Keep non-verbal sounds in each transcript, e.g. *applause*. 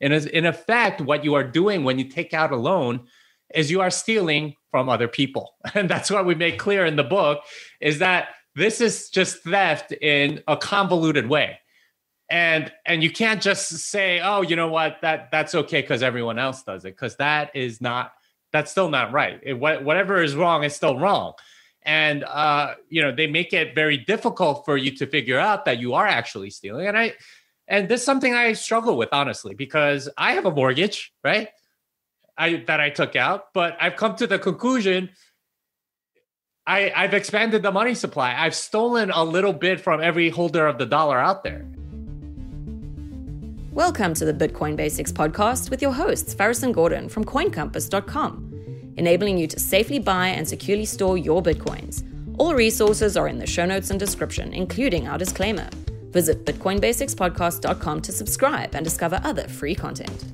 And as, in effect, what you are doing when you take out a loan is you are stealing from other people. *laughs* And that's what we make clear in the book is that this is just theft in a convoluted way. And and you can't just say, "Oh, you know what? That that's okay cuz everyone else does it." Cuz that is not that's still not right. It, whatever is wrong is still wrong. And uh, you know, they make it very difficult for you to figure out that you are actually stealing. And I and this is something I struggle with honestly because I have a mortgage, right? I that I took out, but I've come to the conclusion I, I've expanded the money supply. I've stolen a little bit from every holder of the dollar out there. Welcome to the Bitcoin Basics podcast with your hosts, Faris and Gordon from CoinCompass.com, enabling you to safely buy and securely store your Bitcoins. All resources are in the show notes and description, including our disclaimer. Visit BitcoinBasicsPodcast.com to subscribe and discover other free content.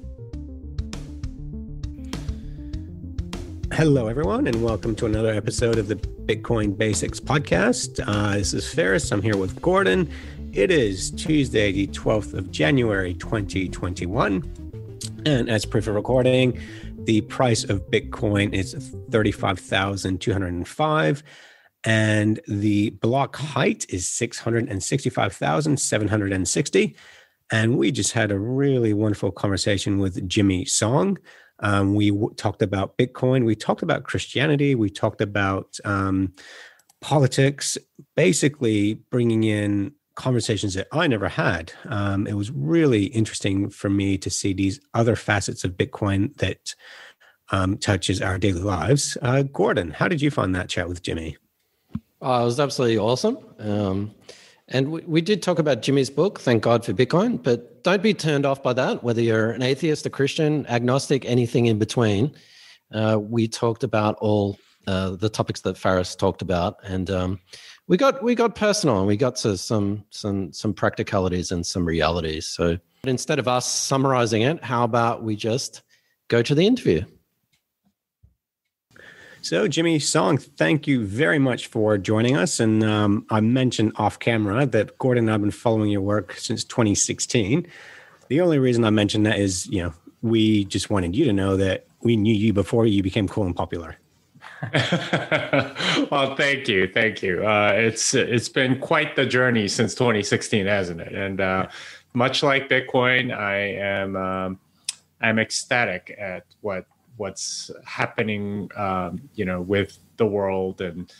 Hello, everyone, and welcome to another episode of the Bitcoin Basics podcast. Uh, this is Faris. I'm here with Gordon. It is Tuesday, the 12th of January, 2021. And as proof of recording, the price of Bitcoin is 35,205 and the block height is 665,760. And we just had a really wonderful conversation with Jimmy Song. Um, we w- talked about Bitcoin. We talked about Christianity. We talked about um, politics, basically bringing in conversations that I never had. Um, it was really interesting for me to see these other facets of Bitcoin that um, touches our daily lives. Uh, Gordon, how did you find that chat with Jimmy? Oh, it was absolutely awesome. Um, and we, we did talk about Jimmy's book, Thank God for Bitcoin, but don't be turned off by that, whether you're an atheist, a Christian, agnostic, anything in between. Uh, we talked about all uh, the topics that Faris talked about, and um, we got we got personal and we got to some some some practicalities and some realities. So instead of us summarizing it, how about we just go to the interview? So, Jimmy Song, thank you very much for joining us. And um, I mentioned off camera that Gordon and I have been following your work since 2016. The only reason I mentioned that is, you know, we just wanted you to know that we knew you before you became cool and popular. *laughs* well, thank you, thank you. Uh, it's it's been quite the journey since 2016, hasn't it? And uh, much like Bitcoin, I am um, I'm ecstatic at what what's happening, um, you know, with the world and.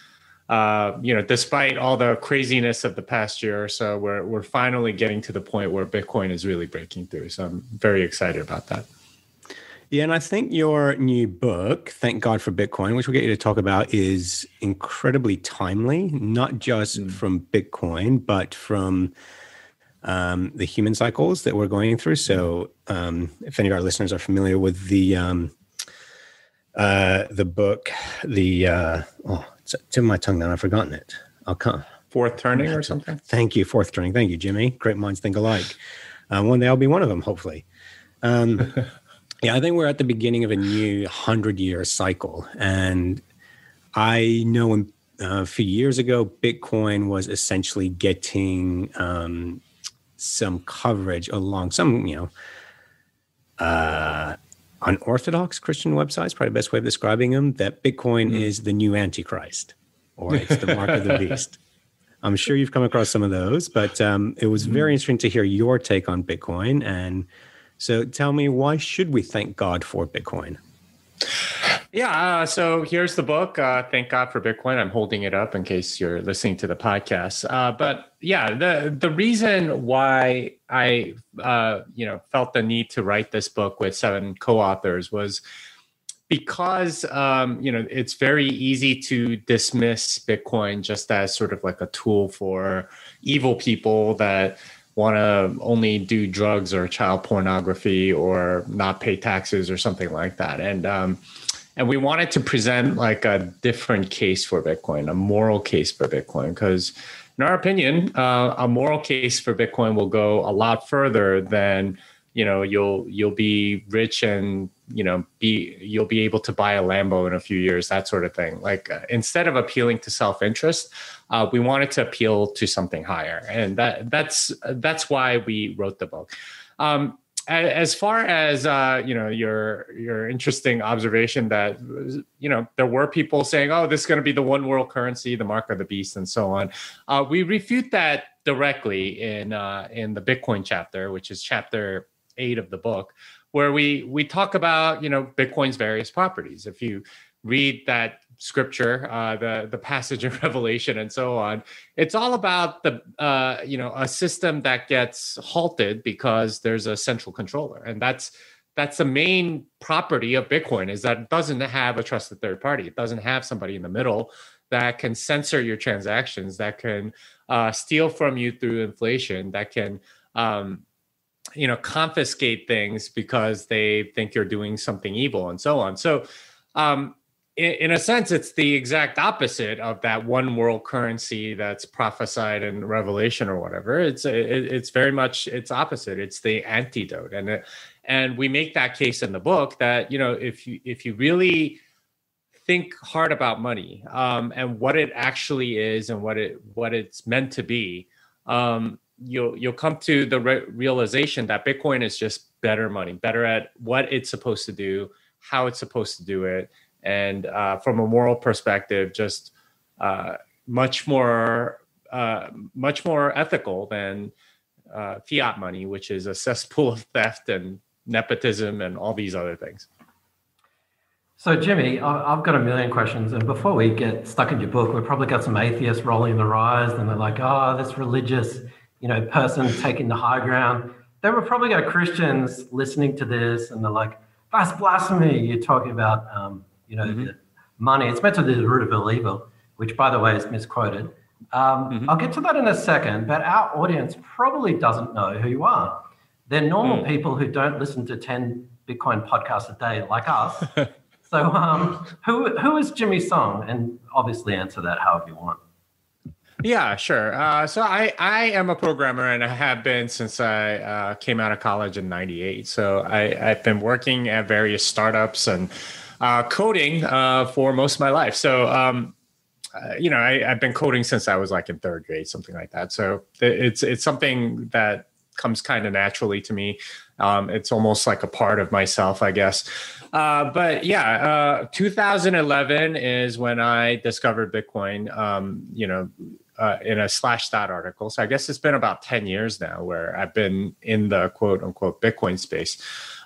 Uh, you know, despite all the craziness of the past year or so, we're we're finally getting to the point where Bitcoin is really breaking through. So I'm very excited about that. Yeah, and I think your new book, Thank God for Bitcoin, which we'll get you to talk about, is incredibly timely, not just mm. from Bitcoin, but from um, the human cycles that we're going through. So, um, if any of our listeners are familiar with the um, uh, the book, the uh, oh, it's, in my tongue now. I've forgotten it. I'll come. Fourth turning or something. Thank you, fourth turning. Thank you, Jimmy. Great minds think alike. Uh, one day I'll be one of them, hopefully. Um, *laughs* yeah, I think we're at the beginning of a new hundred-year cycle, and I know when, uh, a few years ago, Bitcoin was essentially getting um, some coverage along some, you know, uh, unorthodox Christian websites, probably the best way of describing them, that Bitcoin mm. is the new Antichrist or it's the mark of the *laughs* beast. I'm sure you've come across some of those, but um, it was very mm. interesting to hear your take on Bitcoin. And so tell me, why should we thank God for Bitcoin? Yeah. Uh, so here's the book. Uh, Thank God for Bitcoin. I'm holding it up in case you're listening to the podcast. Uh, but yeah, the the reason why I uh, you know felt the need to write this book with seven co-authors was because um, you know it's very easy to dismiss Bitcoin just as sort of like a tool for evil people that want to only do drugs or child pornography or not pay taxes or something like that. And um, and we wanted to present like a different case for Bitcoin, a moral case for Bitcoin, because in our opinion, uh, a moral case for Bitcoin will go a lot further than you know you'll you'll be rich and you know be you'll be able to buy a Lambo in a few years, that sort of thing. Like uh, instead of appealing to self interest, uh, we wanted to appeal to something higher, and that that's that's why we wrote the book. Um, as far as uh, you know, your your interesting observation that you know there were people saying, "Oh, this is going to be the one world currency, the mark of the beast," and so on. Uh, we refute that directly in uh, in the Bitcoin chapter, which is chapter eight of the book, where we we talk about you know Bitcoin's various properties. If you read that scripture, uh, the the passage of *laughs* Revelation, and so on. It's all about the uh, you know a system that gets halted because there's a central controller, and that's that's the main property of Bitcoin is that it doesn't have a trusted third party. It doesn't have somebody in the middle that can censor your transactions, that can uh, steal from you through inflation, that can um, you know confiscate things because they think you're doing something evil, and so on. So um, in, a sense, it's the exact opposite of that one world currency that's prophesied in Revelation or whatever. It's it's very much its opposite. It's the antidote, and it, and we make that case in the book that you know if you if you really think hard about money um, and what it actually is and what it what it's meant to be, um, you'll you'll come to the re- realization that Bitcoin is just better money, better at what it's supposed to do, how it's supposed to do it and uh, from a moral perspective, just uh, much more uh, much more ethical than uh, fiat money, which is a cesspool of theft and nepotism and all these other things. So, Jimmy, I've got a million questions. And before we get stuck in your book, we've probably got some atheists rolling their eyes and they're like, oh, this religious you know, person taking the high ground. Then we've probably got Christians listening to this and they're like, that's blasphemy. You're talking about um, you know, mm-hmm. money. It's meant to be the root of all evil, which, by the way, is misquoted. Um, mm-hmm. I'll get to that in a second, but our audience probably doesn't know who you are. They're normal mm. people who don't listen to 10 Bitcoin podcasts a day like us. *laughs* so, um, who, who is Jimmy Song? And obviously, answer that however you want. Yeah, sure. Uh, so I, I am a programmer and I have been since I uh, came out of college in 98. So I, I've been working at various startups and uh, coding uh, for most of my life. So, um, uh, you know, I, have been coding since I was like in third grade, something like that. So it's it's something that comes kind of naturally to me. Um, it's almost like a part of myself, I guess. Uh, but yeah, uh, 2011 is when I discovered Bitcoin. Um, you know, uh, in a Slashdot article. So I guess it's been about 10 years now where I've been in the quote unquote Bitcoin space.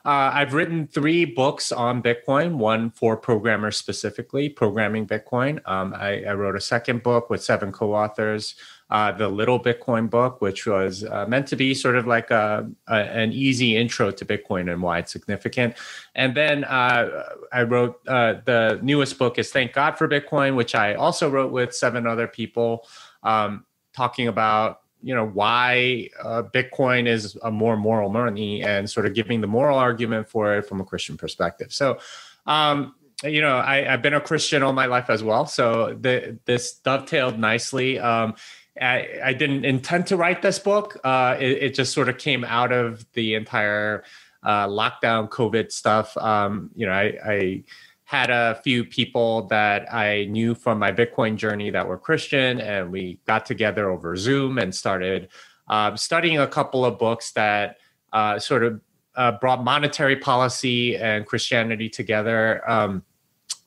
Uh, I've written three books on Bitcoin, one for programmers specifically, programming Bitcoin. Um, I, I, wrote a second book with seven co authors, uh, the Little Bitcoin book, which was uh, meant to be sort of like a, a, an easy intro to Bitcoin and why it's significant. And then uh, I wrote uh, the newest book is Thank God for Bitcoin, which I also wrote with seven other people, um, talking about you know why uh, Bitcoin is a more moral money and sort of giving the moral argument for it from a Christian perspective. So, um, you know, I, have been a Christian all my life as well, so the, this dovetailed nicely. Um, I, I, didn't intend to write this book. Uh, it, it, just sort of came out of the entire uh, lockdown COVID stuff. Um, you know, I, I had a few people that I knew from my Bitcoin journey that were Christian, and we got together over Zoom and started um, studying a couple of books that uh, sort of uh, brought monetary policy and Christianity together. Um,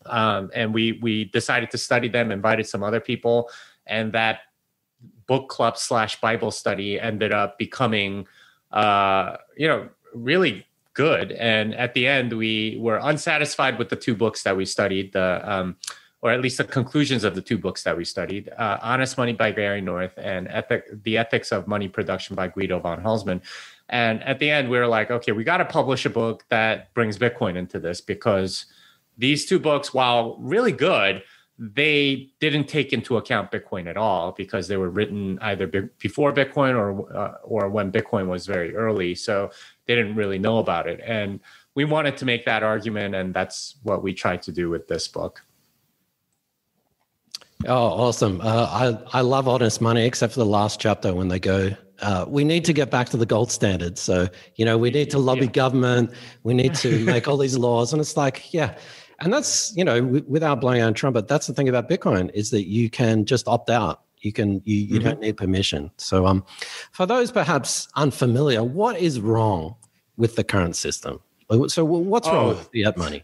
um, and we we decided to study them, invited some other people, and that book club slash Bible study ended up becoming, uh, you know, really good. And at the end, we were unsatisfied with the two books that we studied, the um, or at least the conclusions of the two books that we studied: uh, "Honest Money" by Gary North and Ethic, "The Ethics of Money Production" by Guido von Hulsmann. And at the end, we were like, okay, we got to publish a book that brings Bitcoin into this because these two books, while really good, they didn't take into account Bitcoin at all because they were written either before Bitcoin or uh, or when Bitcoin was very early. So they didn't really know about it. And we wanted to make that argument, and that's what we tried to do with this book. Oh, awesome! Uh, I I love honest money, except for the last chapter when they go. Uh, we need to get back to the gold standard. So you know, we need to lobby yeah. government. We need to *laughs* make all these laws, and it's like, yeah, and that's you know, without blowing our trumpet, that's the thing about Bitcoin is that you can just opt out. You can you you mm-hmm. don't need permission. So um, for those perhaps unfamiliar, what is wrong with the current system? So what's wrong Oh. with fiat money?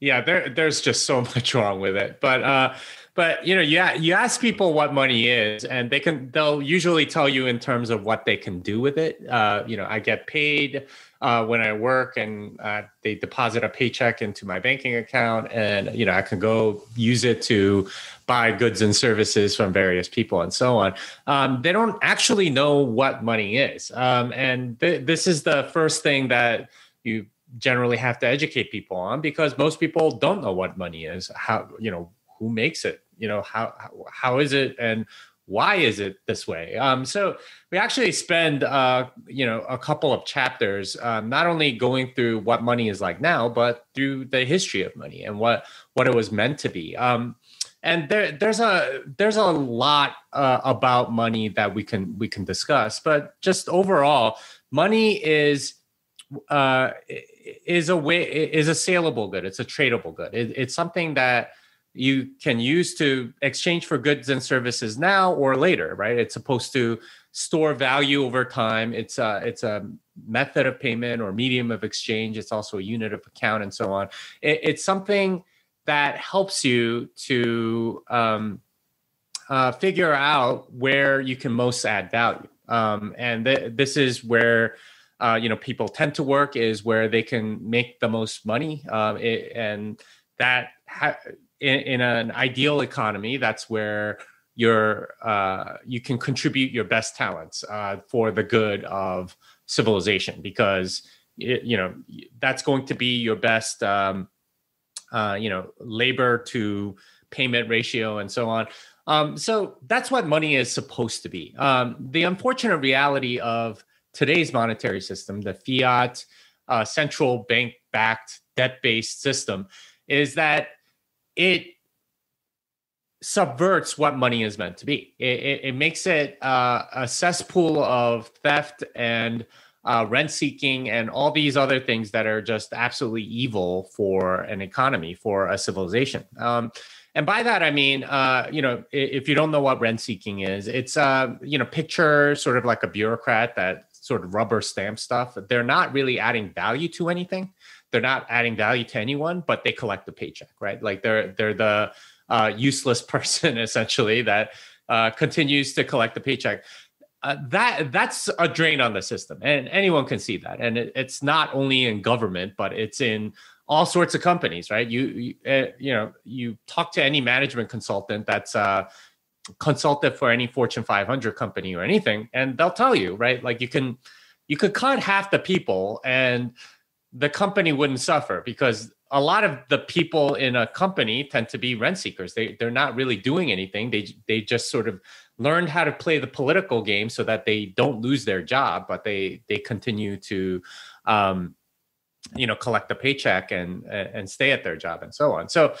Yeah, there, there's just so *laughs* much wrong with it. But uh, but you know, you you ask people what money is, and they can they'll usually tell you in terms of what they can do with it. Uh, you know, I get paid uh, when I work, and uh, they deposit a paycheck into my banking account, and you know, I can go use it to buy goods and services from various people, and so on. Um, they don't actually know what money is, um, and th- this is the first thing that you generally have to educate people on because most people don't know what money is how you know who makes it you know how how, is it and why is it this way? Um, so we actually spend uh, you know a couple of chapters um, not only going through what money is like now but through the history of money and what what it was meant to be. Um, and there there's a there's a lot uh, about money that we can we can discuss but just overall money is uh, is a way is a saleable good. It's a tradable good. It, it's something that you can use to exchange for goods and services now or later, right? It's supposed to store value over time. It's a it's a method of payment or medium of exchange. It's also a unit of account and so on. It, it's something that helps you to um, uh, figure out where you can most add value. Um, and th- this is where uh, you know people tend to work is where they can make the most money um, it, and that ha- in, in, an ideal economy that's where you're uh, you can contribute your best talents uh, for the good of civilization because it, you know that's going to be your best um, uh, you know labor to payment ratio and so on um, so that's what money is supposed to be um, the unfortunate reality of today's monetary system, the fiat uh, central bank backed debt based system, is that it subverts what money is meant to be. It, it, it makes it uh, a cesspool of theft and uh, rent seeking and all these other things that are just absolutely evil for an economy, for a civilization. Um, and by that I mean, uh, you know, if you don't know what rent seeking is, it's uh, you know, picture sort of like a bureaucrat that sort of rubber stamp stuff. They're not really adding value to anything. They're not adding value to anyone, but they collect the paycheck, right? Like they're they're the uh, useless *laughs* person essentially that uh, continues to collect the paycheck. Uh, that that's a drain on the system, and anyone can see that. And it, it's not only in government, but it's in all sorts of companies, right? You you, uh, you know you talk to any management consultant that's uh, consultant for any Fortune 500 company or anything, and they'll tell you, right? Like you can you could cut half the people, and the company wouldn't suffer because a lot of the people in a company tend to be rent seekers. They they're not really doing anything. They they just sort of learned how to play the political game so that they don't lose their job, but they they continue to um, you know collect the paycheck and and stay at their job and so on. So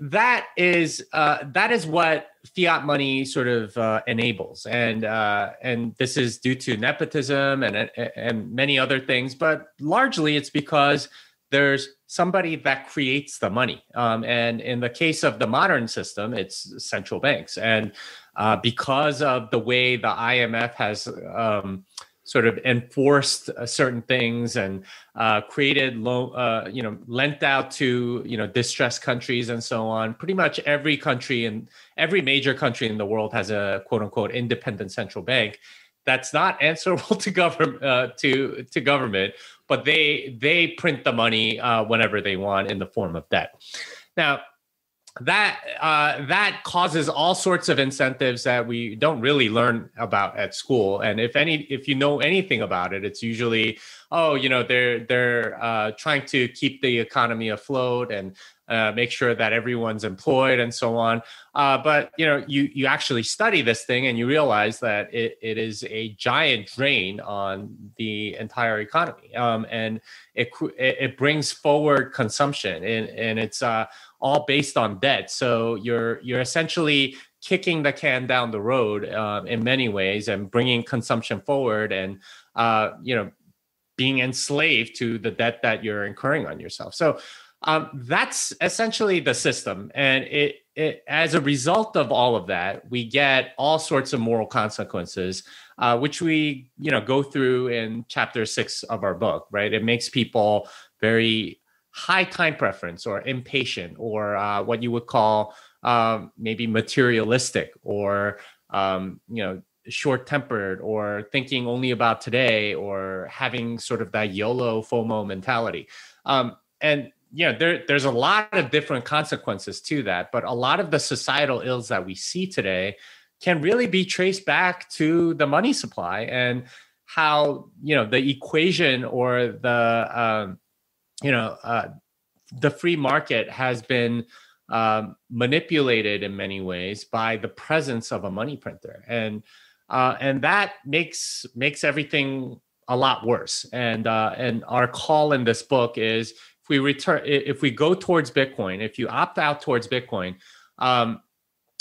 that is uh, that is what fiat money sort of uh, enables, and uh, and this is due to nepotism and and many other things, but largely it's because there's somebody that creates the money. Um, and in the case of the modern system, it's central banks. And uh, because of the way the IMF has um, sort of enforced uh, certain things and uh, created low, uh, you know, lent out to you know distressed countries and so on. Pretty much every country and every major country in the world has a quote unquote independent central bank that's not *laughs* answerable to government uh, to to government, but they they print the money uh, whenever they want in the form of debt. Now that uh, that causes all sorts of incentives that we don't really learn about at school. And if any, if you know anything about it, it's usually oh, you know, they're they're uh, trying to keep the economy afloat and uh, make sure that everyone's employed and so on. Uh, but you know, you you actually study this thing and you realize that it, it is a giant drain on the entire economy, um, and it it brings forward consumption and and it's uh, all based on debt. So you're you're essentially kicking the can down the road uh, in many ways and bringing consumption forward and uh, you know being enslaved to the debt that you're incurring on yourself. So Um, that's essentially the system, and it, it as a result of all of that, we get all sorts of moral consequences, uh, which we you know go through in chapter six of our book. Right, it makes people very high time preference or impatient or uh, what you would call um, maybe materialistic or um, you know short tempered or thinking only about today or having sort of that YOLO FOMO mentality. Um, and you know there, there's a lot of different consequences to that, but a lot of the societal ills that we see today can really be traced back to the money supply and how you know the equation or the um, you know uh, the free market has been um, manipulated in many ways by the presence of a money printer, and uh, and that makes makes everything a lot worse. And uh, and our call in this book is if we return if we go towards Bitcoin, if you opt out towards Bitcoin. Um,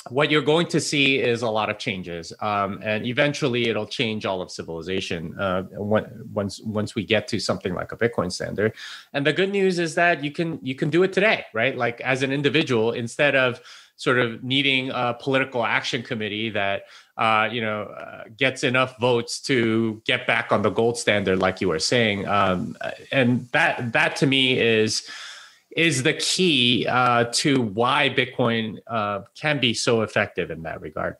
what you're going to see is a lot of changes, um, and eventually it'll change all of civilization uh, once once we get to something like a Bitcoin standard. And the good news is that you can you can do it today, right? Like as an individual, instead of sort of needing a political action committee that uh, you know uh, gets enough votes to get back on the gold standard, like you were saying. Um, and that that to me is is the key uh, to why Bitcoin uh, can be so effective in that regard.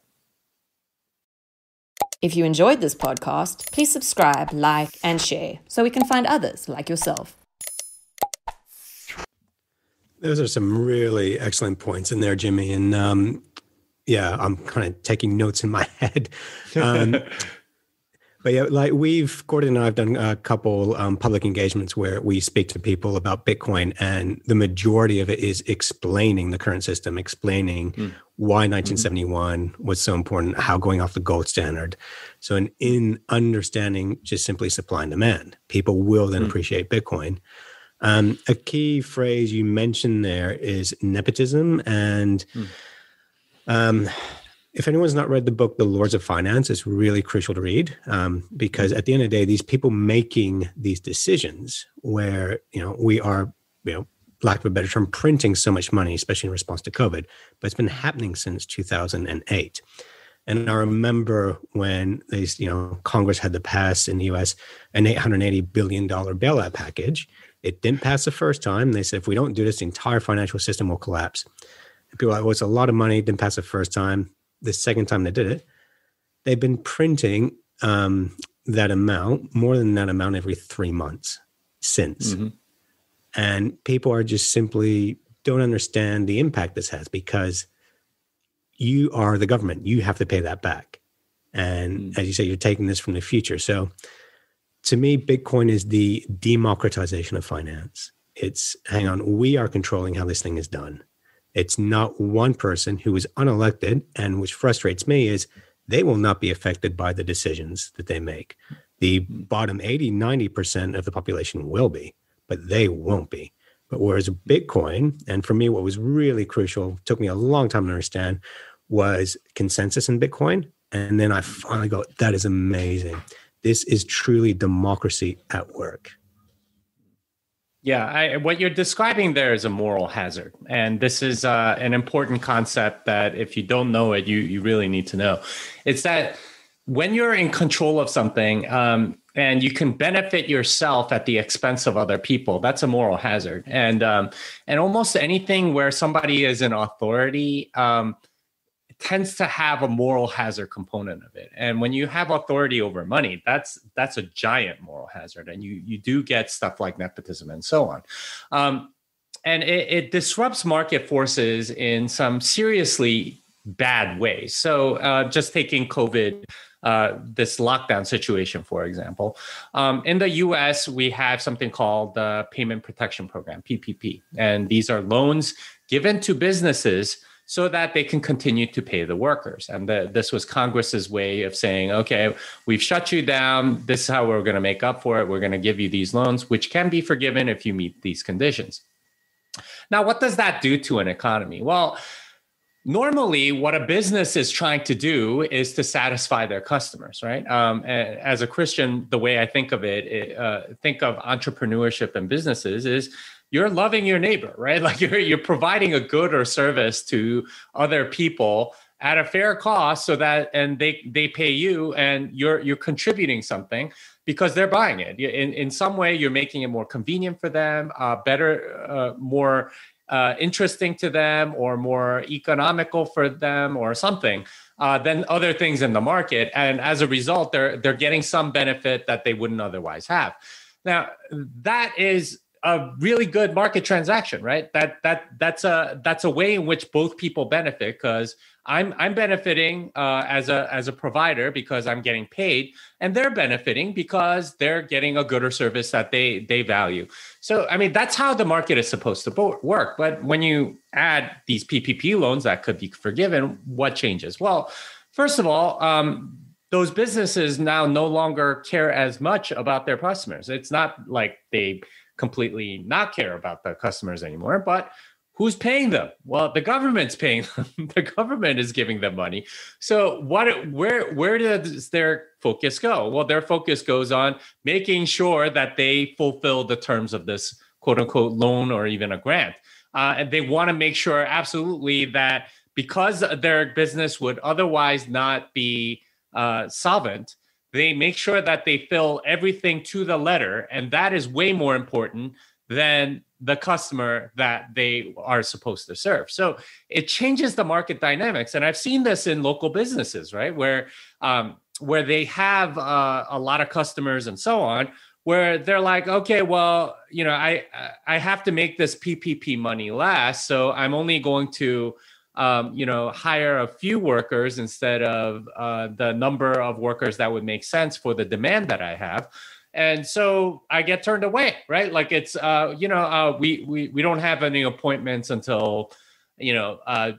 If you enjoyed this podcast, please subscribe, like, and share so we can find others like yourself. Those are some really excellent points in there, Jimmy. And um, yeah, I'm kind of taking notes in my *laughs* head. Um, But yeah, like we've Gordon and I have done a couple um, public engagements where we speak to people about Bitcoin, and the majority of it is explaining the current system, explaining mm. why 1971 mm-hmm. was so important, how going off the gold standard. So, in, in understanding just simply supply and demand, people will then mm. appreciate Bitcoin. Um, a key phrase you mentioned there is nepotism, and mm. um, if anyone's not read the book the lords of finance it's really crucial to read um, because at the end of the day these people making these decisions where you know we are you know lack of a better term printing so much money especially in response to covid but it's been happening since 2008 and i remember when they you know congress had to pass in the us an 880 billion dollar bailout package. It didn't pass the first time. They said if we don't do this the entire financial system will collapse. People are like well it's a lot of money. Didn't pass the first time the second time they did it, they've been printing um, that amount, more than that amount, every three months since. Mm-hmm. And people are just simply don't understand the impact this has because you are the government. You have to pay that back. And mm-hmm. as you say, you're taking this from the future. So to me, Bitcoin is the democratization of finance. It's hang on, we are controlling how this thing is done. It's not one person who is unelected, and which frustrates me is they will not be affected by the decisions that they make. The bottom 80, 90% of the population will be, but they won't be. But whereas Bitcoin, and for me, what was really crucial, took me a long time to understand, was consensus in Bitcoin. And then I finally go, that is amazing. This is truly democracy at work. Yeah, I, what you're describing there is a moral hazard, and this is uh, an important concept that if you don't know it, you you really need to know. It's that when you're in control of something um, and you can benefit yourself at the expense of other people, that's a moral hazard. And um, and almost anything where somebody is an authority. Um, tends to have a moral hazard component of it and when you have authority over money that's that's a giant moral hazard and you you do get stuff like nepotism and so on um, and it, it, disrupts market forces in some seriously bad ways so uh, just taking covid uh, this lockdown situation, for example. Um, in the US, we have something called the Payment Protection Program, PPP. And these are loans given to businesses so that they can continue to pay the workers. And the, this was Congress's way of saying, okay, we've shut you down. This is how we're going to make up for it. We're going to give you these loans, which can be forgiven if you meet these conditions. Now, what does that do to an economy? Well, normally what a business is trying to do is to satisfy their customers right um, as a christian the way i think of it, it uh, think of entrepreneurship and businesses is you're loving your neighbor, right? *laughs* Like you're you're providing a good or service to other people at a fair cost so that and they they pay you and you're you're contributing something because they're buying it. In in some way you're making it more convenient for them uh, better uh, more uh, interesting to them or more economical for them or something uh, than other things in the market. And as a result they're they're getting some benefit that they wouldn't otherwise have. Now that is a really good market transaction right that that that's a that's a way in which both people benefit because I'm I'm benefiting uh, as a as a provider because I'm getting paid, and they're benefiting because they're getting a good or service that they they value. So I mean that's how the market is supposed to work. But when you add these PPP loans that could be forgiven, what changes? Well, first of all, um, those businesses now no longer care as much about their customers. It's not like they completely not care about the customers anymore, but who's paying them? Well the government's paying *laughs* them. The government is giving them money. So what where where does their focus go? Well their focus goes on making sure that they fulfill the terms of this quote unquote loan or even a grant. Uh, and they want to make sure absolutely that because their business would otherwise not be uh, solvent they make sure that they fill everything to the letter and that is way more important than the customer that they are supposed to serve. So it changes the market dynamics, and I've seen this in local businesses, right, where um, where they have uh, a lot of customers and so on, where they're like, okay, well, you know, I I have to make this PPP money last, so I'm only going to um, you know, hire a few workers instead of uh, the number of workers that would make sense for the demand that I have and so I get turned away, right? Like it's uh, you know, uh, we we we don't have any appointments until you know uh,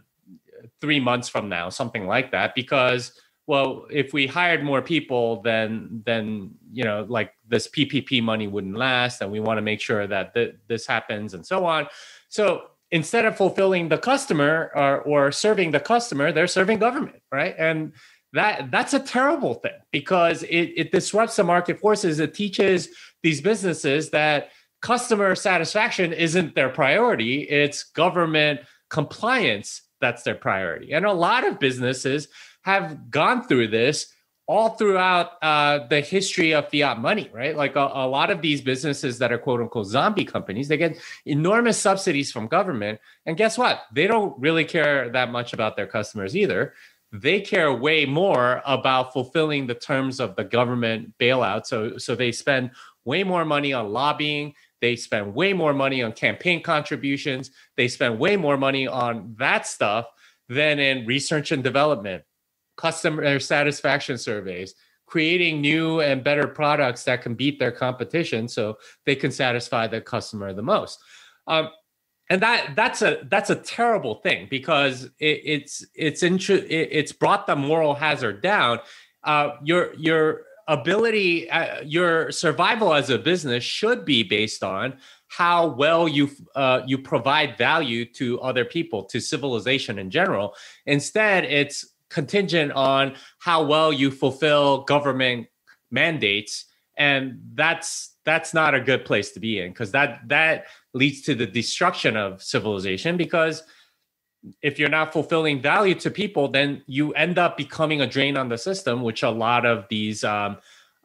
three months from now, something like that, because well, if we hired more people, then then you know, like this PPP money wouldn't last, and we want to make sure that th- this happens and so on. So instead of fulfilling the customer or, or serving the customer, they're serving government, right? And that that's a terrible thing because it, it disrupts the market forces. It teaches these businesses that customer satisfaction isn't their priority. It's government compliance that's their priority. And a lot of businesses have gone through this all throughout uh, the history of fiat money, right? Like a, a, lot of these businesses that are quote unquote zombie companies, they get enormous subsidies from government. And guess what? They don't really care that much about their customers either they care way more about fulfilling the terms of the government bailout. So, so they spend way more money on lobbying. They spend way more money on campaign contributions. They spend way more money on that stuff than in research and development, customer satisfaction surveys, creating new and better products that can beat their competition so they can satisfy the customer the most. Um, and that that's a that's a terrible thing because it, it's it's intru- it, it's brought the moral hazard down. Uh, your your ability, uh, your survival as a business should be based on how well you uh, you provide value to other people, to civilization in general. Instead, it's contingent on how well you fulfill government mandates, and that's that's not a good place to be in because that that leads to the destruction of civilization because if you're not fulfilling value to people then you end up becoming a drain on the system which a lot of these um,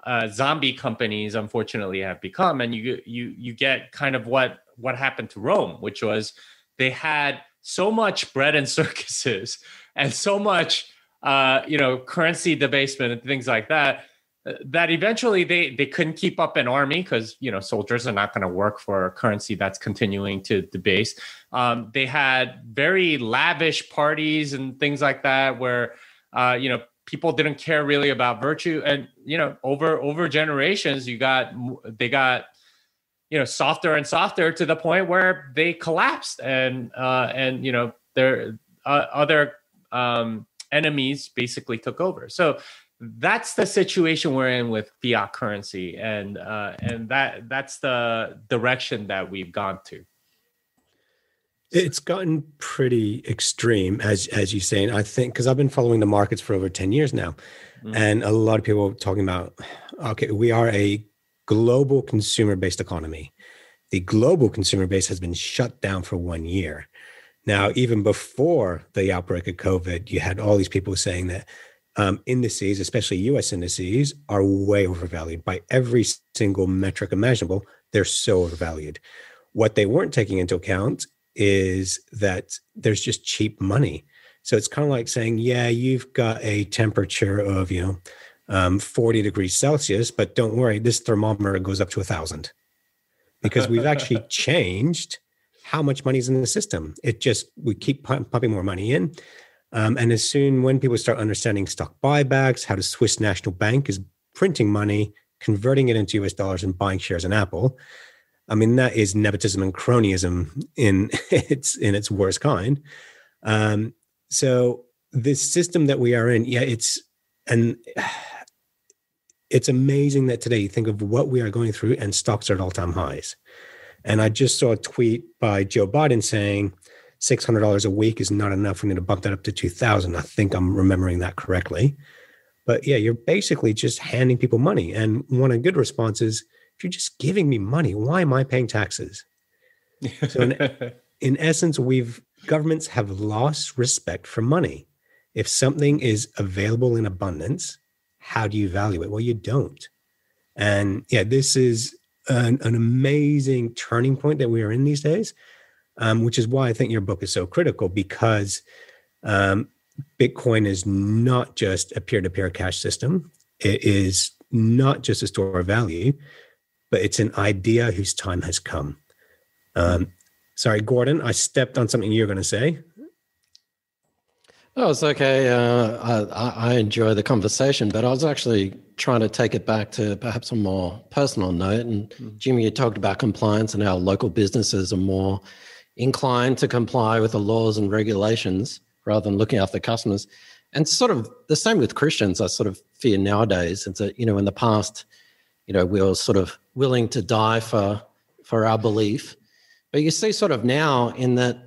uh, zombie companies unfortunately have become. And you you you get kind of what what happened to rome which was they had so much bread and *laughs* circuses and so much uh, you know currency debasement and things like that that eventually they they couldn't keep up an army because you know soldiers are not going to work for a currency that's continuing to debase. Um, they had very lavish parties and things like that where uh, you know people didn't care really about virtue and you know over over generations you got they got you know softer and softer to the point where they collapsed and uh, and you know their uh, other um, enemies basically took over. So that's the situation we're in with fiat currency and uh, and that that's the direction that we've gone to it's gotten pretty extreme as as you say and i think because i've been following the markets for over 10 years now mm-hmm. and a lot of people are talking about okay we are a global consumer based economy the global consumer base has been shut down for one year. Now, even before the outbreak of COVID, you had all these people saying that um, indices, especially US indices, are way overvalued by every single metric imaginable. They're so overvalued. What they weren't taking into account is that there's just cheap money. So it's kind of like saying, yeah, you've got a temperature of, you know, um, 40 degrees Celsius, but don't worry, this thermometer goes up to a thousand because we've actually *laughs* changed how much money is in the system. It just, we keep pumping more money in. Um, and as soon when people start understanding stock buybacks, how the Swiss National Bank is printing money, converting it into US dollars and buying shares in Apple, I mean, that is nepotism and cronyism in *laughs* its in its worst kind. Um, so this system that we are in, yeah, it's and *sighs* it's amazing that today you think of what we are going through and stocks are at all-time highs. And I just saw a tweet by Joe Biden saying $600 a week is not enough. We need to bump that up to 2000. I think I'm remembering that correctly. But yeah, you're basically just handing people money. And one of the good responses, if you're just giving me money, why am I paying taxes? *laughs* So in, in essence, we've governments have lost respect for money. If something is available in abundance, how do you value it? Well, you don't. And yeah, this is an, an amazing turning point that we are in these days, um, which is why I think your book is so critical because um, Bitcoin is not just a peer to peer cash system, it is not just a store of value, but it's an idea whose time has come. Um, sorry, Gordon, I stepped on something you're going to say. Oh, it's okay. Uh, I, I enjoy the conversation, but I was actually trying to take it back to perhaps a more personal note. And mm. Jimmy, you talked about compliance and how local businesses are more inclined to comply with the laws and regulations rather than looking after customers. And sort of the same with Christians, I sort of fear nowadays. It's that, you know, in the past, you know, we were sort of willing to die for for our belief. But you see sort of now in that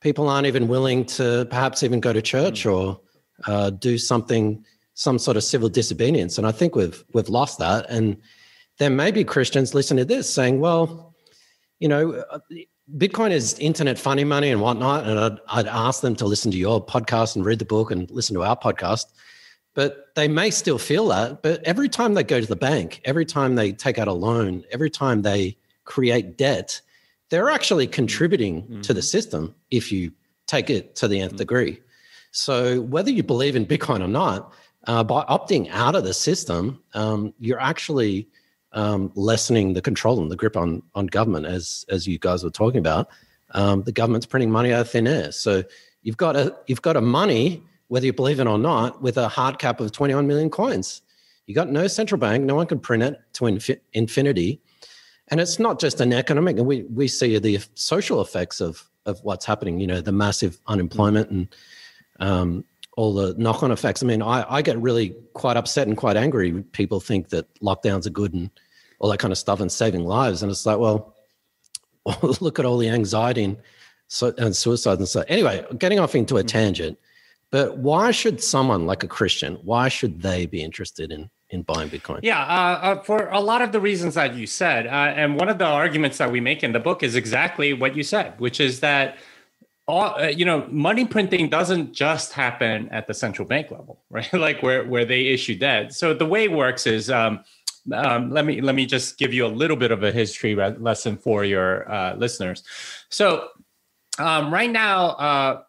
people aren't even willing to perhaps even go to church mm. or uh, do something, some sort of civil disobedience. And I think we've we've lost that. And there may be Christians listening to this saying, well, you know, uh, Bitcoin is internet funny money and whatnot. And I'd, I'd ask them to listen to your podcast and read the book and listen to our podcast. But they may still feel that. But every time they go to the bank, every time they take out a loan, every time they create debt, they're actually contributing mm-hmm. to the system if you take it to the nth mm-hmm. degree. So whether you believe in Bitcoin or not, uh, by opting out of the system, um, you're actually um, lessening the control and the grip on on government, as as you guys were talking about. Um, the government's printing money out of thin air, so you've got a you've got a money, whether you believe it or not, with a hard cap of 21 million coins. You got no central bank, no one can print it to infi- infinity, and it's not just an economic and we we see the social effects of of what's happening you know the massive unemployment and um, all the knock-on effects. I mean I, I get really quite upset and quite angry people think that lockdowns are good and all that kind of stuff and saving lives. And it's like well *laughs* look at all the anxiety and, so, and suicide and so anyway getting off into a tangent but why should someone like a christian why should they be interested in in buying Bitcoin? Yeah, uh, uh, for a lot of the reasons that you said, uh, and one of the arguments that we make in the book is exactly what you said, which is that all uh, you know, money printing doesn't just happen at the central bank level, *laughs* right? like where where they issue debt. So the way it works is. Um, um, let me let me just give you a little bit of a history lesson for your uh, listeners. So um, right now, uh,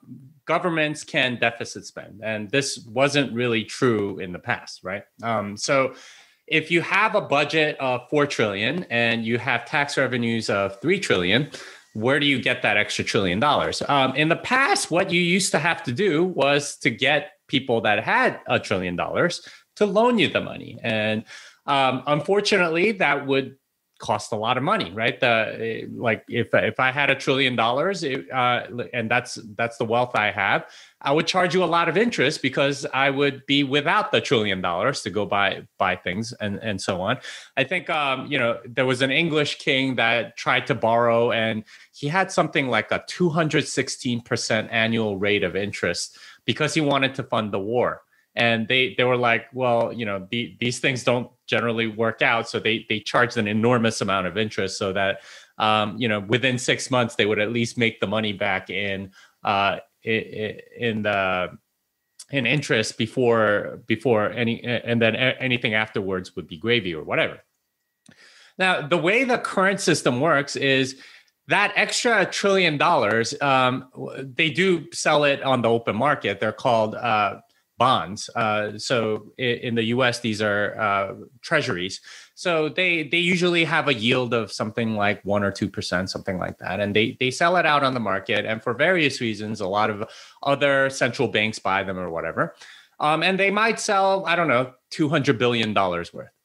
governments can deficit spend. And this wasn't really true in the past, right? Um, so if you have a budget of 4 trillion and you have tax revenues of 3 trillion, where do you get that extra trillion dollars? Um, in the past, what you used to have to do was to get people that had a trillion dollars to loan you the money. And um, unfortunately, that would cost a lot of money, right? The like if if I had a trillion dollars, uh, and that's that's the wealth I have, I would charge you a lot of interest because I would be without the trillion dollars to go buy buy things and and so on. I think um, you know there was an English king that tried to borrow, and he had something like a two hundred sixteen percent annual rate of interest because he wanted to fund the war and they they were like well you know the, these things don't generally work out so they they charged an enormous amount of interest so that um, you know, within six months they would at least make the money back in uh, in the in interest before before any and then anything afterwards would be gravy or whatever. Now, the way the current system works is that extra trillion dollars, um, they do sell it on the open market. They're called uh, bonds. Uh, so in, the U.S., these are uh, treasuries. So they they usually have a yield of something like one or two percent, something like that, and they they sell it out on the market. And for various reasons, a lot of other central banks buy them or whatever. Um, and they might sell, I don't know, two hundred billion dollars worth.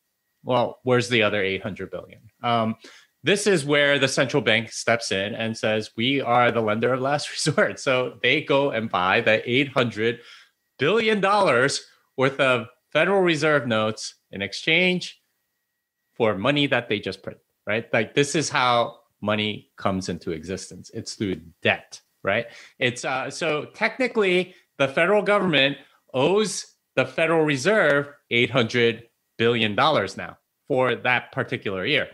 Well, where's the other eight hundred billion? Um, this is where the central bank steps in and says, We are the lender of last *laughs* resort. So they go and buy the $800 billion dollars worth of Federal Reserve notes in exchange for money that they just print, right? Like this is how money comes into existence. It's through debt, right? It's uh, so technically the federal government owes the Federal Reserve $800 billion now for that particular year.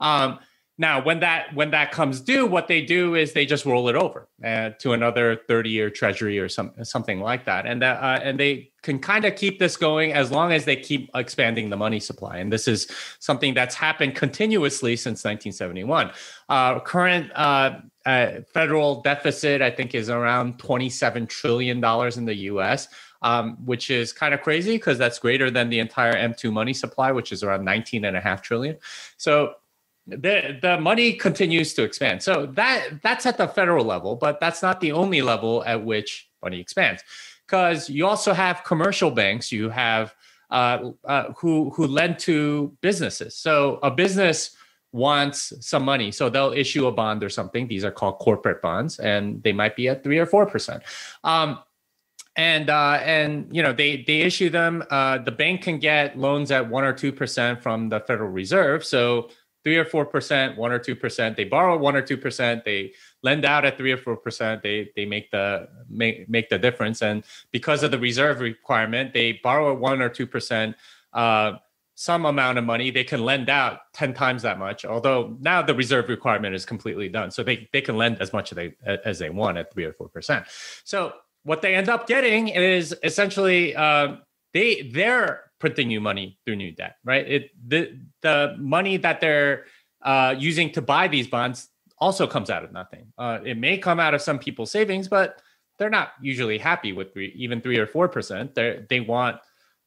Um, now, when that when that comes due, what they do is they just roll it over uh, to another thirty-year Treasury or some something like that, and that uh, and they can kind of keep this going as long as they keep expanding the money supply. And this is something that's happened continuously since 1971. Uh, current uh, uh, federal deficit, I think, is around 27 trillion dollars in the U.S um, which is kind of crazy because that's greater than the entire M2 money supply, which is around 19 and a half trillion. So the the money continues to expand. So that that's at the federal level, but that's not the only level at which money expands, because you also have commercial banks. You have uh, uh, who who lend to businesses. So a business wants some money, so they'll issue a bond or something. These are called corporate bonds, and they might be at three or four percent. Um, and uh, and you know they they issue them. Uh, the bank can get loans at one or two percent from the Federal Reserve. So three or four percent, one or two percent. They borrow one or two percent. They lend out at three or four percent. They they make the make make the difference. And because of the reserve requirement, they borrow one or two percent. Uh, some amount of money they can lend out 10 times that much although now the reserve requirement is completely done so they, they can lend as much as they as they want at 3 or 4% so what they end up getting is essentially uh, they they're printing new money through new debt, right? It the the money that they're uh, using to buy these bonds also comes out of nothing. Uh, it may come out of some people's savings, but they're not usually happy with three, even three or four percent. They they want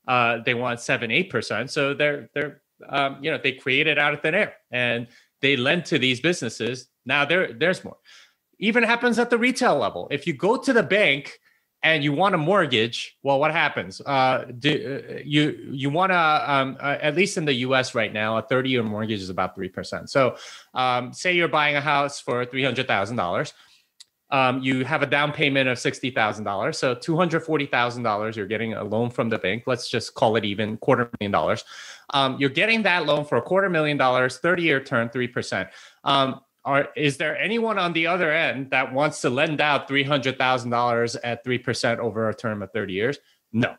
uh, they want seven eight percent. So they're they're um, you know they create it out of thin air and they lend to these businesses. Now there there's more. Even happens at the retail level. If you go to the bank and you want a mortgage, well, what happens? Uh, do, uh, you you want to um, uh, at least in the U.S. right now, a thirty-year mortgage is about three percent. So, um, say you're buying a house for three hundred thousand um, dollars, you have a down payment of sixty thousand dollars. So, two hundred forty thousand dollars, you're getting a loan from the bank. Let's just call it even quarter million dollars. Um, you're getting that loan for a quarter million dollars, thirty-year term, three percent. Are is there anyone on the other end that wants to lend out three hundred thousand dollars at three percent over a term of thirty years? No,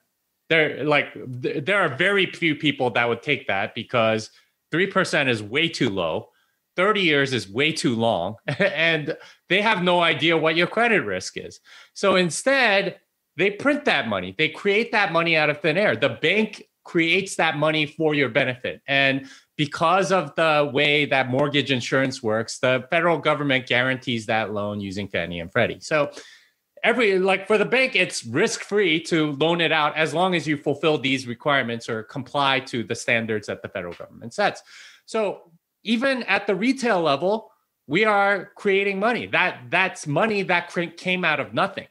there like there are very few people that would take that because three percent is way too low. 30 years is way too long *laughs* and they have no idea what your credit risk is. So instead, they print that money. They create that money out of thin air. The bank creates that money for your benefit. And because of the way that mortgage insurance works, the federal government guarantees that loan using Fannie and Freddie. So every like for the bank, it's risk free to loan it out as long as you fulfill these requirements or comply to the standards that the federal government sets. So even at the retail level, we are creating money. That that's money that came out of nothing.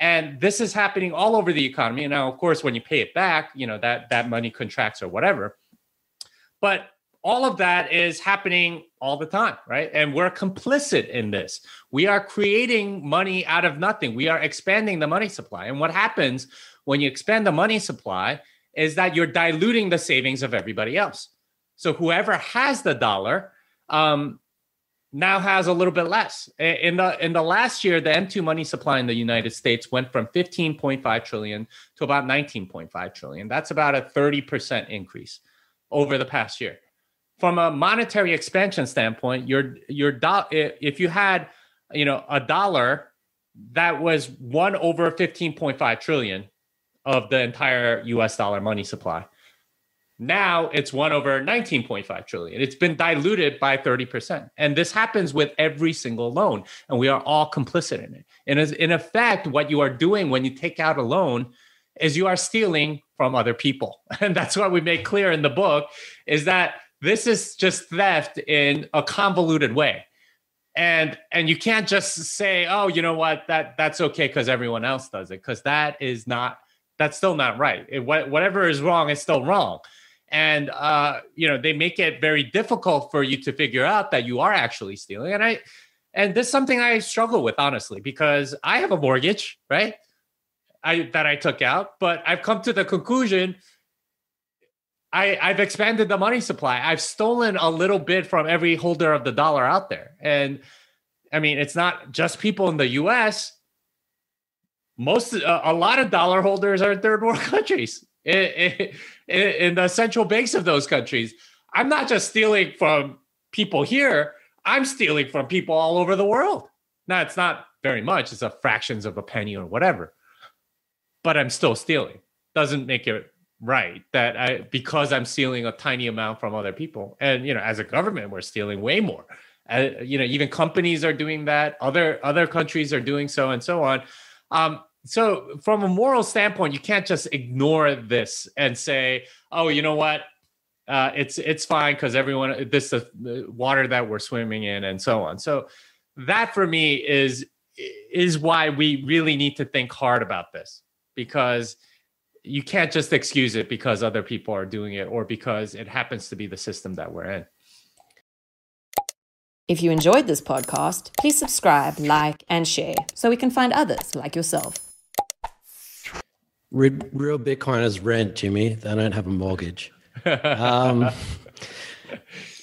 And this is happening all over the economy. And now, of course, when you pay it back, you know that that money contracts or whatever. But all of that is happening all the time, right? And we're complicit in this. We are creating money out of nothing. We are expanding the money supply. And what happens when you expand the money supply is that you're diluting the savings of everybody else. So whoever has the dollar um, now has a little bit less. In the in the last year, the M2 money supply in the United States went from 15.5 trillion to about 19.5 trillion. That's about a 30% increase over the past year. From a monetary expansion standpoint, your your do- if you had you know a dollar that was one over 15.5 trillion of the entire US dollar money supply. Now it's one over 19.5 trillion. It's been diluted by 30%. And this happens with every single loan. And we are all complicit in it. And in effect, what you are doing when you take out a loan is you are stealing from other people. *laughs* And that's what we make clear in the book is that this is just theft in a convoluted way. And and you can't just say, "Oh, you know what? That that's okay cuz everyone else does it." Cuz that is not that's still not right. It, whatever is wrong is still wrong and uh, you know they make it very difficult for you to figure out that you are actually stealing and i and this is something i struggle with honestly because i have a mortgage right i that i took out but i've come to the conclusion I, I've expanded the money supply. I've stolen a little bit from every holder of the dollar out there. And I mean, it's not just people in the US. Most, uh, a lot of dollar holders are in third world *laughs* countries in, in, in the central banks of those countries. I'm not just stealing from people here, I'm stealing from people all over the world. Now, it's not very much, it's a fractions of a penny or whatever, but I'm still stealing. Doesn't make it right that I because I'm stealing a tiny amount from other people. And you know, as a government, we're stealing way more. Uh, you know, even companies are doing that. Other other countries are doing so, and so on. Um, so from a moral standpoint you can't just ignore this and say oh you know what uh, it's it's fine because everyone this is the water that we're swimming in and so on so that for me is is why we really need to think hard about this because you can't just excuse it because other people are doing it or because it happens to be the system that we're in if you enjoyed this podcast please subscribe like and share so we can find others like yourself real Bitcoiners rent, Jimmy. They don't have a mortgage. Um, *laughs*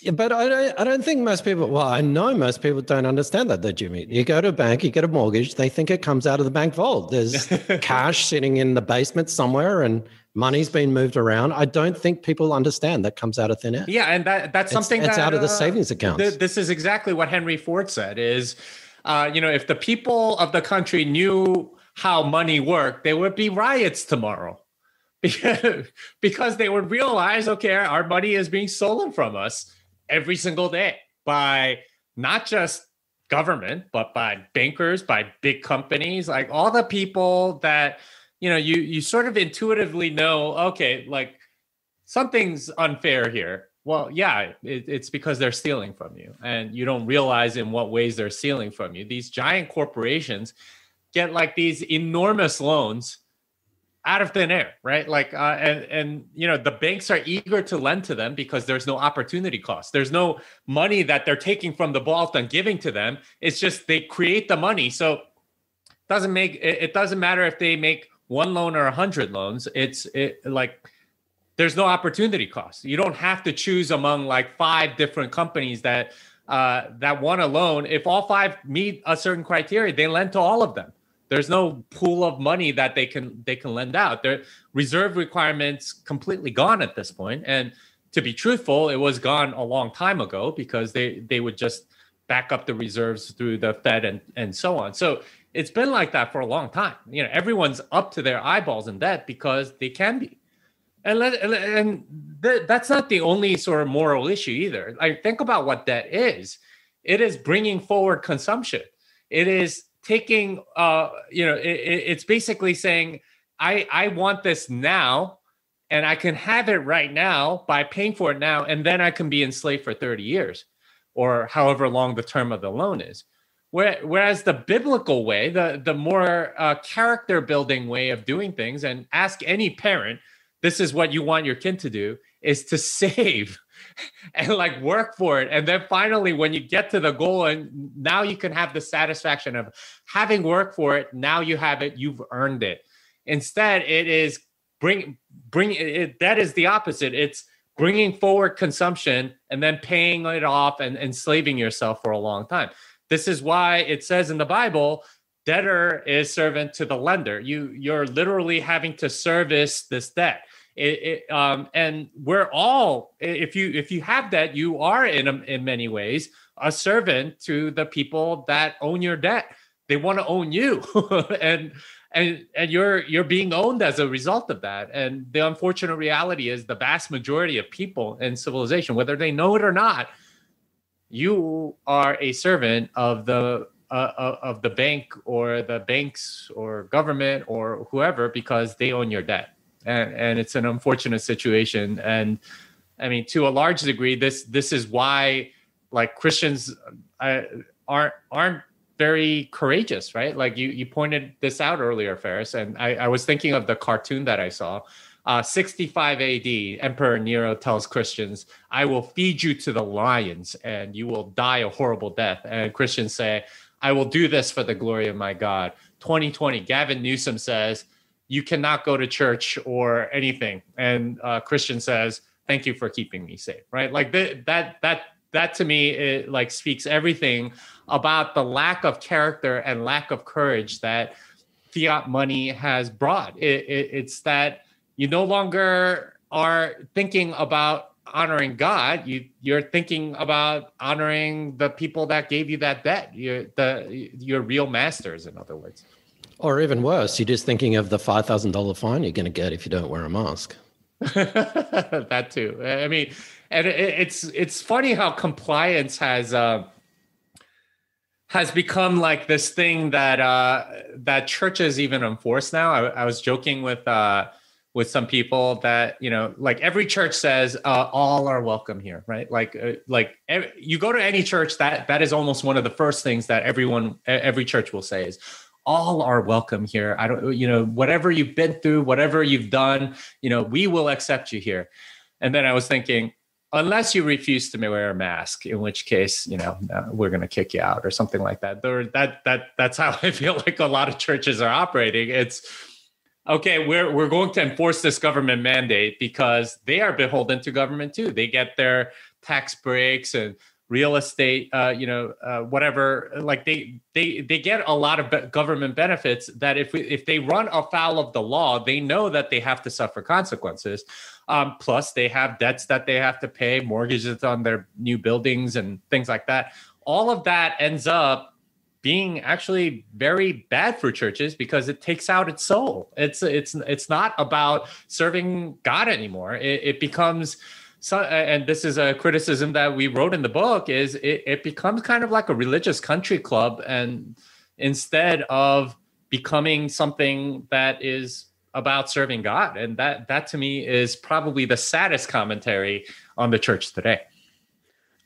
yeah, but I don't, I don't think most people, well, I know most people don't understand that, though, Jimmy. You go to a bank, you get a mortgage, they think it comes out of the bank vault. There's *laughs* cash sitting in the basement somewhere and money's been moved around. I don't think people understand that comes out of thin air. Yeah, and that that's something it's, that, out of the uh, savings accounts. Th- this is exactly what Henry Ford said is, uh, you know, if the people of the country knew how money worked, there would be riots tomorrow because, *laughs* because they would realize, okay, our money is being stolen from us every single day by not just government, but by bankers, by big companies, like all the people that, you know, you you sort of intuitively know, okay, like something's unfair here. Well, yeah, it, it's because they're stealing from you, and you don't realize in what ways they're stealing from you. These giant corporations get like these enormous loans out of thin air, right? Like, uh, and and you know the banks are eager to lend to them because there's no opportunity cost. There's no money that they're taking from the vault and giving to them. It's just they create the money. So doesn't make it doesn't matter if they make one loan or a hundred loans. It's it like there's no opportunity cost. You don't have to choose among like five different companies that uh, that want a loan. If all five meet a certain criteria, they lend to all of them there's no pool of money that they can they can lend out. Their reserve requirements completely gone at this point. And to be truthful, it was gone a long time ago because they they would just back up the reserves through the Fed and and so on. So it's been like that for a long time. You know, everyone's up to their eyeballs in debt because they can be. And let, and th- that's not the only sort of moral issue either. Like think about what debt is. It is bringing forward consumption. It is taking uh you know it, it's basically saying i i want this now and i can have it right now by paying for it now and then i can be enslaved for 30 years or however long the term of the loan is. Whereas the biblical way the the more uh, character building way of doing things and ask any parent this is what you want your kid to do is to *laughs* save *laughs* and like work for it. And then finally, when you get to the goal, and now you can have the satisfaction of having worked for it. Now you have it, you've earned it. Instead, it is bring bring it. That is the opposite. It's bringing forward consumption and then paying it off and enslaving yourself for a long time. This is why it says in the Bible, debtor is servant to the lender. You you're literally having to service this debt It, it, um, and we're all, if you if you have that, you are in in many ways a servant to the people that own your debt. They want to own you, *laughs* and and and you're you're being owned as a result of that. And the unfortunate reality is the vast majority of people in civilization, whether they know it or not, you are a servant of the uh, uh, of the bank or the banks or government or whoever because they own your debt and and it's an unfortunate situation and i mean to a large degree this this is why like christians uh, aren't aren't very courageous right like you you pointed this out earlier Faris and i i was thinking of the cartoon that i saw uh, 65 AD, Emperor Nero tells Christians, I will feed you to the lions and you will die a horrible death. And Christians say, I will do this for the glory of my God. 2020, Gavin Newsom says, You cannot go to church or anything. And uh, Christian says, Thank you for keeping me safe. Right? Like that, that, that, that to me, it like speaks everything about the lack of character and lack of courage that fiat money has brought. It, it, it's that you no longer are thinking about honoring God, you you're thinking about honoring the people that gave you that debt. You're the your real masters, in other words. Or even worse, you're just thinking of the five thousand dollar fine you're going to get if you don't wear a mask. *laughs* that too. I mean, and it's it's funny how compliance has. Uh, has become like this thing that uh, that churches even enforce now. I, I was joking with uh, with some people that you know like every church says uh, all are welcome here right like uh, like every, you go to any church that that is almost one of the first things that everyone every church will say is all are welcome here. I don't you know whatever you've been through whatever you've done you know we will accept you here. And then i was thinking unless you refuse to wear a mask in which case you know uh, we're going to kick you out or something like that. There, that that that's how *laughs* i feel like a lot of churches are operating. It's okay, we're we're going to enforce this government mandate because they are beholden to government too. They get their tax breaks and real estate, uh, you know, uh, whatever. Like they they they get a lot of government benefits that if we, if they run afoul of the law, they know that they have to suffer consequences. Um, plus, they have debts that they have to pay, mortgages on their new buildings, and things like that. All of that ends up being actually very bad for churches because it takes out its soul. It's it's it's not about serving God anymore. It, it becomes so, and this is a criticism that we wrote in the book is it, it becomes kind of like a religious country club and instead of becoming something that is about serving God and that that to me is probably the saddest commentary on the church today.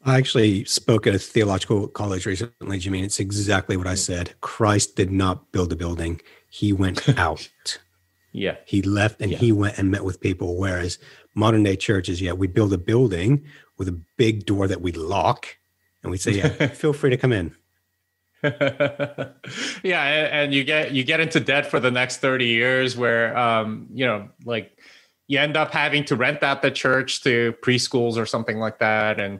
I actually spoke at a theological college recently, Jimmy, and it's exactly what I hmm. said. Christ did not build a building, he went *laughs* out. Yeah. He left and yeah. he went and met with people. Whereas modern day churches, yeah, we build a building with a big door that we lock and we say, yeah, *laughs* feel free to come in. *laughs* yeah, and you get you get into debt for the next 30 years where um, you know, like you end up having to rent out the church to preschools or something like that. And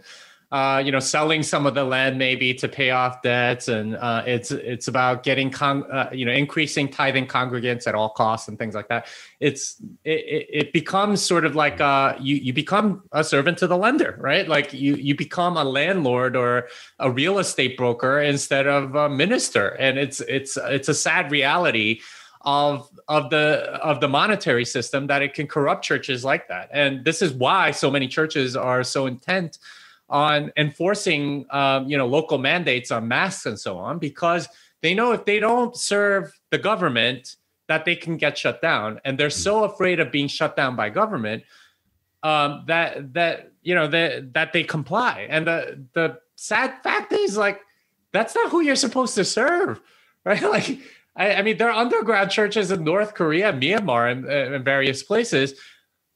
uh, you know, selling some of the land maybe to pay off debts, and uh, it's it's about getting con- uh, you know increasing tithing congregants at all costs and things like that. It's it, it becomes sort of like uh, you you become a servant to the lender, right? Like you you become a landlord or a real estate broker instead of a minister, and it's it's it's a sad reality of of the of the monetary system that it can corrupt churches like that and this is why so many churches are so intent on enforcing um, you know local mandates on masks and so on because they know if they don't serve the government that they can get shut down. And they're so afraid of being shut down by government um, that that you know that that they comply. And the the sad fact is like that's not who you're supposed to serve *laughs* right? Like I, I mean there are underground churches in north korea myanmar and, and various places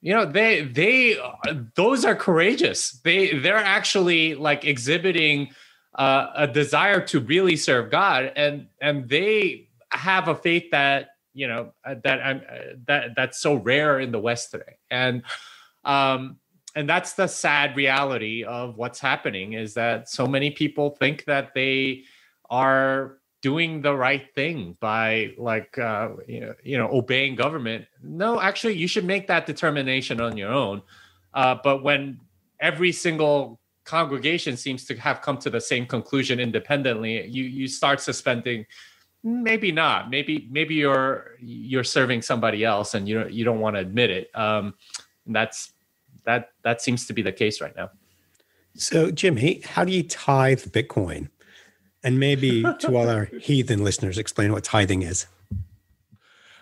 you know they they those are courageous. They they're actually like exhibiting uh, a desire to really serve god and and they have a faith that you know uh, that i'm uh, that that's so rare in the west today. And um and that's the sad reality of what's happening is that so many people think that they are doing the right thing by like uh, you know obeying government. No actually you should make that determination on your own. Uh, but when every single congregation seems to have come to the same conclusion independently you you start suspending. Maybe not. Maybe maybe you're you're serving somebody else and you you don't want to admit it. Um that's that that seems to be the case right now. So jimmy how do you tithe bitcoin and maybe to all our *laughs* heathen listeners explain what tithing is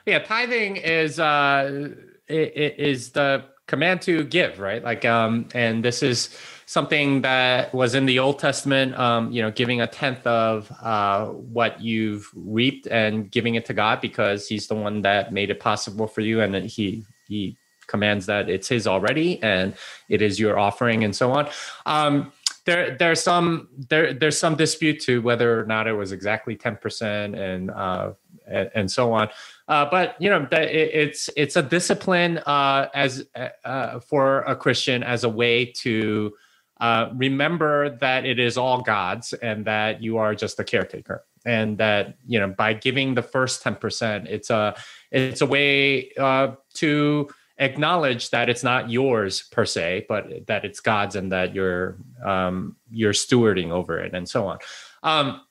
yeah tithing is uh is the command to give right like um and this is something that was in the Old Testament, um, you know, giving a tenth of uh, what you've reaped and giving it to God because He's the one that made it possible for you, and He He commands that it's His already, and it is your offering, and so on. Um, there, there's some there, there's some dispute to whether or not it was exactly ten percent, and uh, and, so on. Uh, but you know, it's it's a discipline uh, as uh, for a Christian as a way to uh, remember that it is all God's and that you are just a caretaker. And that you know, by giving the first ten percent, it's a it's a way uh, to acknowledge that it's not yours per se, but that it's God's and that you're um, you're stewarding over it and so on. Um,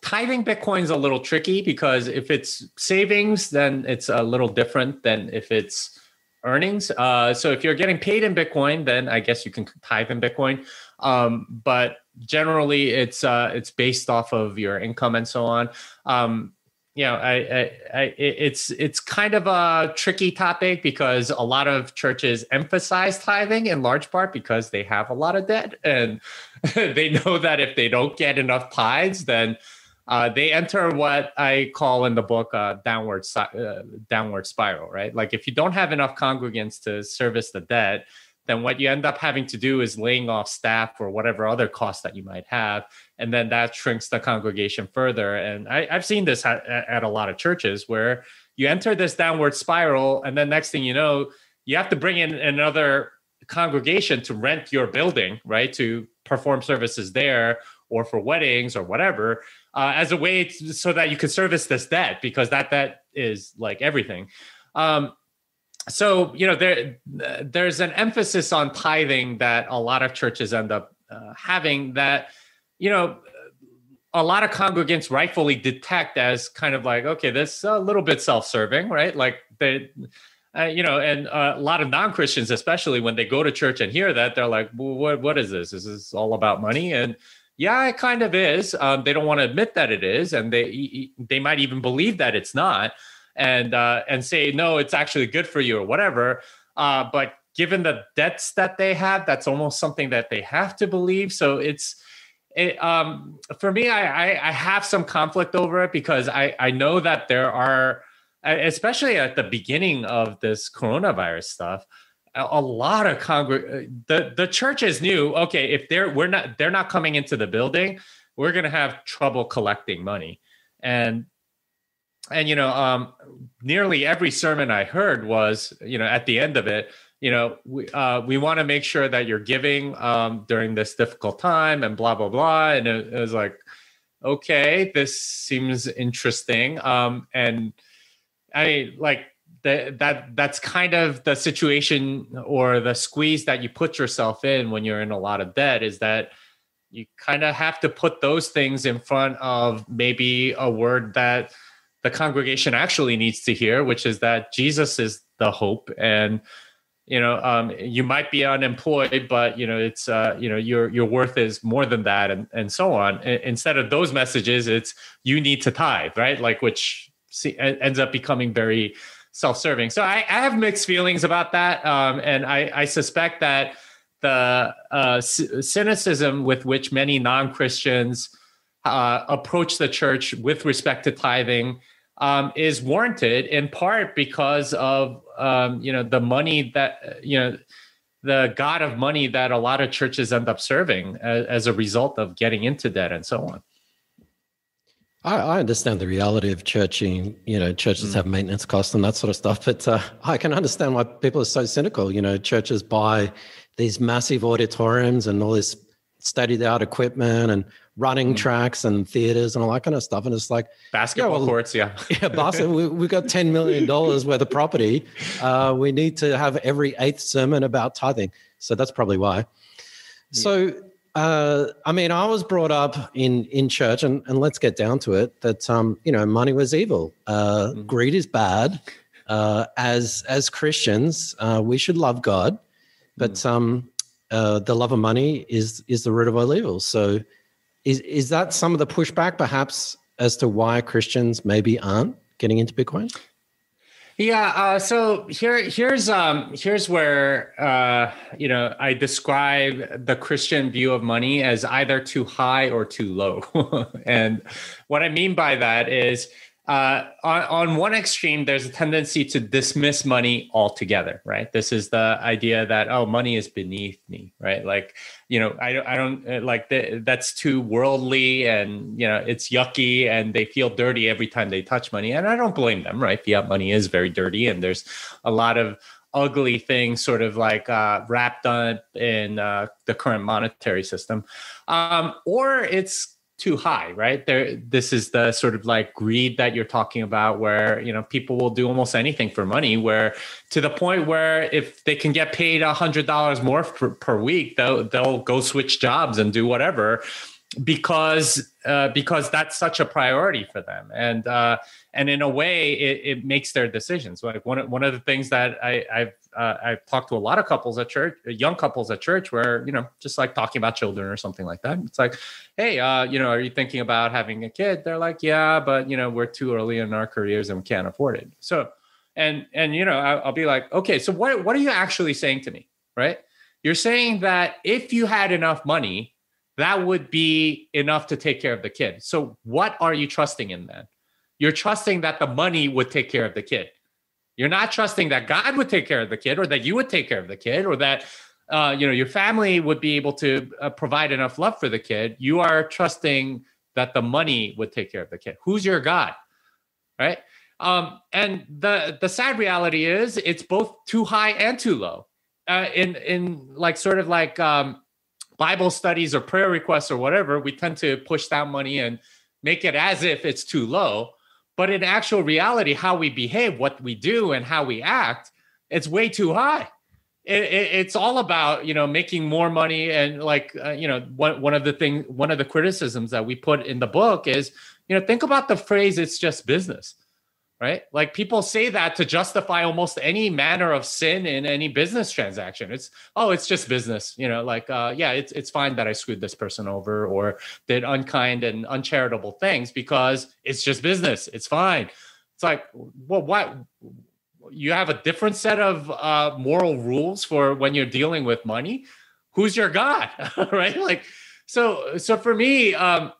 tithing Bitcoin is a little tricky because if it's savings, then it's a little different than if it's earnings. Uh, so if you're getting paid in Bitcoin, then I guess you can tithe in Bitcoin. Um, but generally, it's uh, it's based off of your income and so on. Um, you know, I, I, I, it's it's kind of a tricky topic because a lot of churches emphasize tithing in large part because they have a lot of debt and *laughs* they know that if they don't get enough tithes, then uh, they enter what I call in the book a uh, downward uh, downward spiral, right? Like if you don't have enough congregants to service the debt, then what you end up having to do is laying off staff or whatever other costs that you might have, and then that shrinks the congregation further. And I, have seen this at, at a lot of churches where you enter this downward spiral, and then next thing you know, you have to bring in another congregation to rent your building, right, to perform services there or for weddings or whatever uh, as a way to, so that you can service this debt because that debt is like everything. Um, so you know there there's an emphasis on tithing that a lot of churches end up uh, having that you know a lot of congregants rightfully detect as kind of like okay this a little bit self-serving right? Like they uh, you know and a lot of non-christians especially when they go to church and hear that they're like well, what what is this? Is this all about money? And yeah, it kind of is. Um, they don't want to admit that it is, and they they might even believe that it's not, and uh, and say no, it's actually good for you or whatever. Uh, but given the debts that they have, that's almost something that they have to believe. So it's it, um, for me, I, I, I have some conflict over it because I I know that there are, especially at the beginning of this coronavirus stuff a lot of congreg uh, the the churches knew okay if they're we're not they're not coming into the building we're going to have trouble collecting money and and you know um nearly every sermon i heard was you know at the end of it you know we uh we want to make sure that you're giving um during this difficult time and blah blah blah. And it, it was like okay this seems interesting. Um and i like that that that's kind of the situation or the squeeze that you put yourself in when you're in a lot of debt is that you kind of have to put those things in front of maybe a word that the congregation actually needs to hear which is that jesus is the hope. And you know um, you might be unemployed but you know it's uh, you know your your worth is more than that and and so on. Instead of those messages it's you need to tithe right? Like which see, ends up becoming very self-serving. So I, I have mixed feelings about that, um, and I, I, suspect that the uh, cynicism with which many non-Christians uh, approach the church with respect to tithing um, is warranted in part because of um, you know the money that you know the god of money that a lot of churches end up serving as, as a result of getting into debt and so on. I, I, understand the reality of churching. You know, churches mm. have maintenance costs and that sort of stuff. But uh, I can understand why people are so cynical. You know, churches buy these massive auditoriums and all this the art equipment and running Mm. tracks and theaters and all that kind of stuff. And it's like, Basketball well- courts, yeah. *laughs* yeah, Boston, we, we've got $10 million worth of property. Uh, we need to have every eighth sermon about tithing. So that's probably why. So, uh, I mean, I was brought up in, in church, and, and let's get down to it, that, um, you know, money was evil. Uh, Greed is bad. Uh, as, as Christians, uh, we should love God, but um, uh, the love of money is, is the root of all evil. So, is, is that some of the pushback, perhaps, as to why Christians maybe aren't getting into Bitcoin? Yeah. Uh, so here, here's um, here's where uh, you know I describe the Christian view of money as either too high or too low, *laughs* and what I mean by that is uh, on, on one extreme, there's a tendency to dismiss money altogether, right? This is the idea that oh, money is beneath me, right? Like you know, I don't, I don't uh, like the, that's too worldly, and you know, it's yucky, and they feel dirty every time they touch money, and I don't blame them, right? Fiat money is very dirty, and there's a lot of ugly things sort of like uh, wrapped up in uh, the current monetary system, um, or it's too high, right? There, this is the sort of like greed that you're talking about, where you know people will do almost anything for money. Where to the point where if they can get paid a hundred dollars more per, per week, they'll they'll go switch jobs and do whatever because uh, because that's such a priority for them. And uh, and in a way it, it makes their decisions. Like one, one of the things that I, I've uh, I've talked to a lot of couples at church young couples at church where you know just like talking about children or something like that. It's like hey uh, you know are you thinking about having a kid? They're like yeah but you know we're too early in our careers and we can't afford it. So and and you know I, I'll be like okay so what what are you actually saying to me? Right? You're saying that if you had enough money that would be enough to take care of the kid. So what are you trusting in then? You're trusting that the money would take care of the kid. You're not trusting that God would take care of the kid or that you would take care of the kid or that uh, you know your family would be able to uh, provide enough love for the kid. You are trusting that the money would take care of the kid. Who's your God? Right? Um, and the the sad reality is it's both too high and too low. Uh, in in like sort of like um, Bible studies or prayer requests or whatever, we tend to push that money and make it as if it's too low. But in actual reality, how we behave, what we do, and how we act, it's way too high. It, it, it's all about you know making more money and like uh, you know one one of the thing one of the criticisms that we put in the book is you know think about the phrase "it's just business." Right? Like people say that to justify almost any manner of sin in any business transaction. It's oh, it's just business, you know. Like uh, yeah, it's it's fine that I screwed this person over or did unkind and uncharitable things because it's just business. It's fine. It's like well, what? You have a different set of uh, moral rules for when you're dealing with money. Who's your god, *laughs* right? Like so. So for me, um,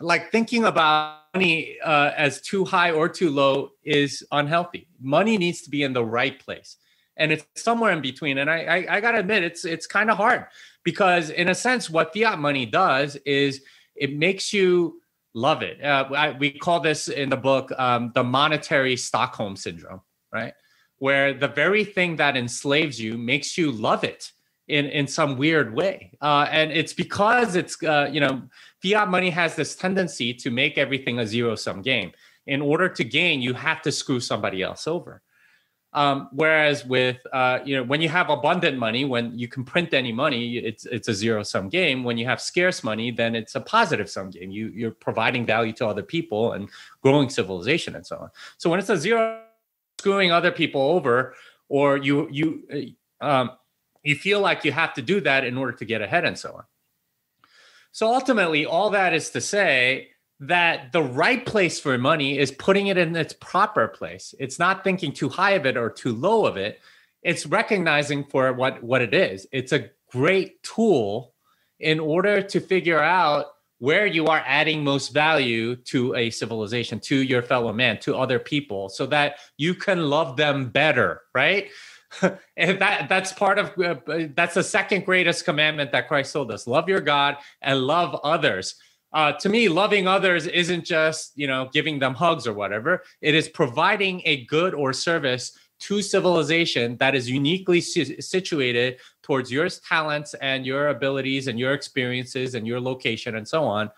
like thinking about money uh, as too high or too low is unhealthy. Money needs to be in the right place, and it's somewhere in between. And I, I, I gotta admit, it's it's kind of hard because, in a sense, what fiat money does is it makes you love it. Uh, I, we call this in the book um, the monetary Stockholm syndrome, right? Where the very thing that enslaves you makes you love it in in some weird way, uh, and it's because it's uh, you know fiat money has this tendency to make everything a zero sum game. In order to gain, you have to screw somebody else over. Um, whereas with uh, you know when you have abundant money, when you can print any money, it's it's a zero sum game. When you have scarce money, then it's a positive sum game. You you're providing value to other people and growing civilization and so on. So when it's a zero screwing other people over, or you you um, you feel like you have to do that in order to get ahead and so on. So ultimately, all that is to say that the right place for money is putting it in its proper place. It's not thinking too high of it or too low of it. It's recognizing for what, what it is. It's a great tool in order to figure out where you are adding most value to a civilization, to your fellow man, to other people, so that you can love them better, right? *laughs* that that's part of uh, that's the second greatest commandment that Christ told us: love your God and love others. Uh, to me, loving others isn't just you know giving them hugs or whatever. It is providing a good or service to civilization that is uniquely situated towards your talents and your abilities and your experiences and your location and so on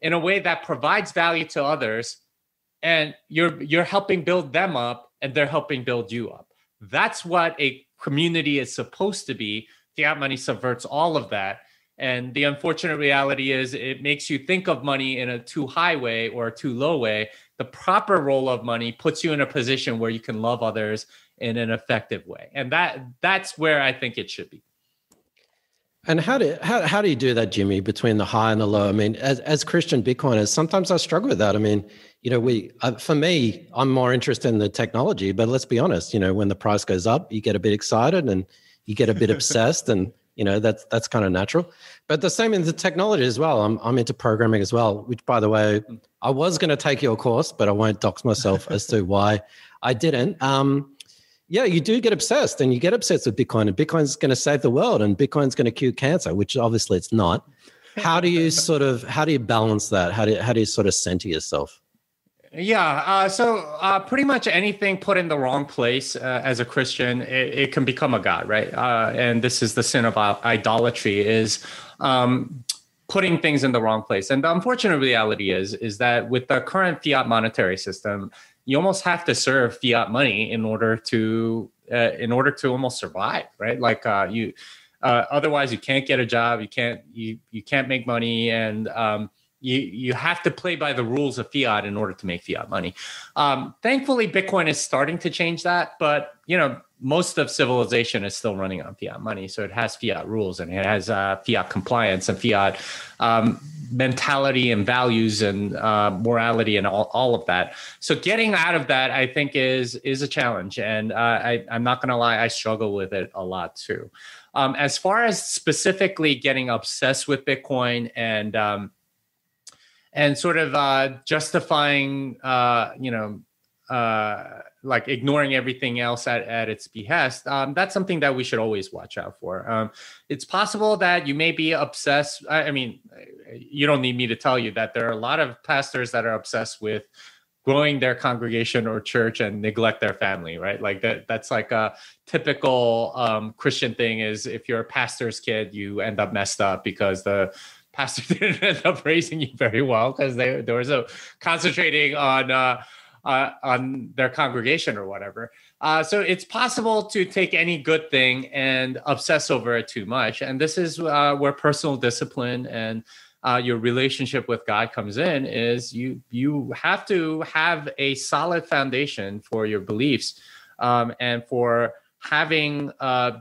in a way that provides value to others and you're you're helping build them up and they're helping build you up that's what a community is supposed to be. Fiat money subverts all of that. And the unfortunate reality is it makes you think of money in a too high way or too low way. The proper role of money puts you in a position where you can love others in an effective way. And that that's where i think it should be and how do how, how do you do that, Jimmy, between the high and the low? I mean, as as Christian Bitcoiners, sometimes I struggle with that. I mean, you know, we uh, for me, I'm more interested in the technology, but let's be honest, you know, when the price goes up, you get a bit excited and you get a bit *laughs* obsessed, and you know that's that's kind of natural. But the same in the technology as well. I'm I'm into programming as well, which by the way, I was going to take your course, but I won't dox myself as to why I didn't. Um, yeah, you do get obsessed and you get obsessed with Bitcoin and Bitcoin's going to save the world and Bitcoin's going to cure cancer, which obviously it's not. How do you *laughs* sort of, how do you balance that? How do you, how do you sort of center yourself? Yeah. Uh, so uh, pretty much anything put in the wrong place uh, as a Christian, it, it, can become a god, right? Uh, and this is the sin of idolatry is um, putting things in the wrong place. And the unfortunate reality is, is that with the current fiat monetary system, you almost have to serve fiat money in order to uh, in order to almost survive right? Like uh, you uh, otherwise you can't get a job you can't you you can't make money. And um, you you have to play by the rules of fiat in order to make fiat money um, thankfully bitcoin is starting to change that but you know most of civilization is still running on fiat money so it has fiat rules and it has uh, fiat compliance and fiat um, mentality and values and uh, morality and all, all of that. So getting out of that, I think, is is a challenge, and uh, I, I'm not going to lie, I struggle with it a lot too. Um, as far as specifically getting obsessed with Bitcoin and um, and sort of uh, justifying, uh, you know uh, like ignoring everything else at, at its behest, um, that's something that we should always watch out for. Um, it's possible that you may be obsessed. I, I, mean, you don't need me to tell you that there are a lot of pastors that are obsessed with growing their congregation or church and neglect their family, right? Like that. That's like a typical um, Christian thing. Is if you're a pastor's kid, you end up messed up because the pastor *laughs* didn't end up raising you very well because they, they were so concentrating on. Uh, uh, on their congregation or whatever. Uh, so it's possible to take any good thing and obsess over it too much. And this is uh, where personal discipline and uh, your relationship with God comes in. Is you you have to have a solid foundation for your beliefs um, and for having uh,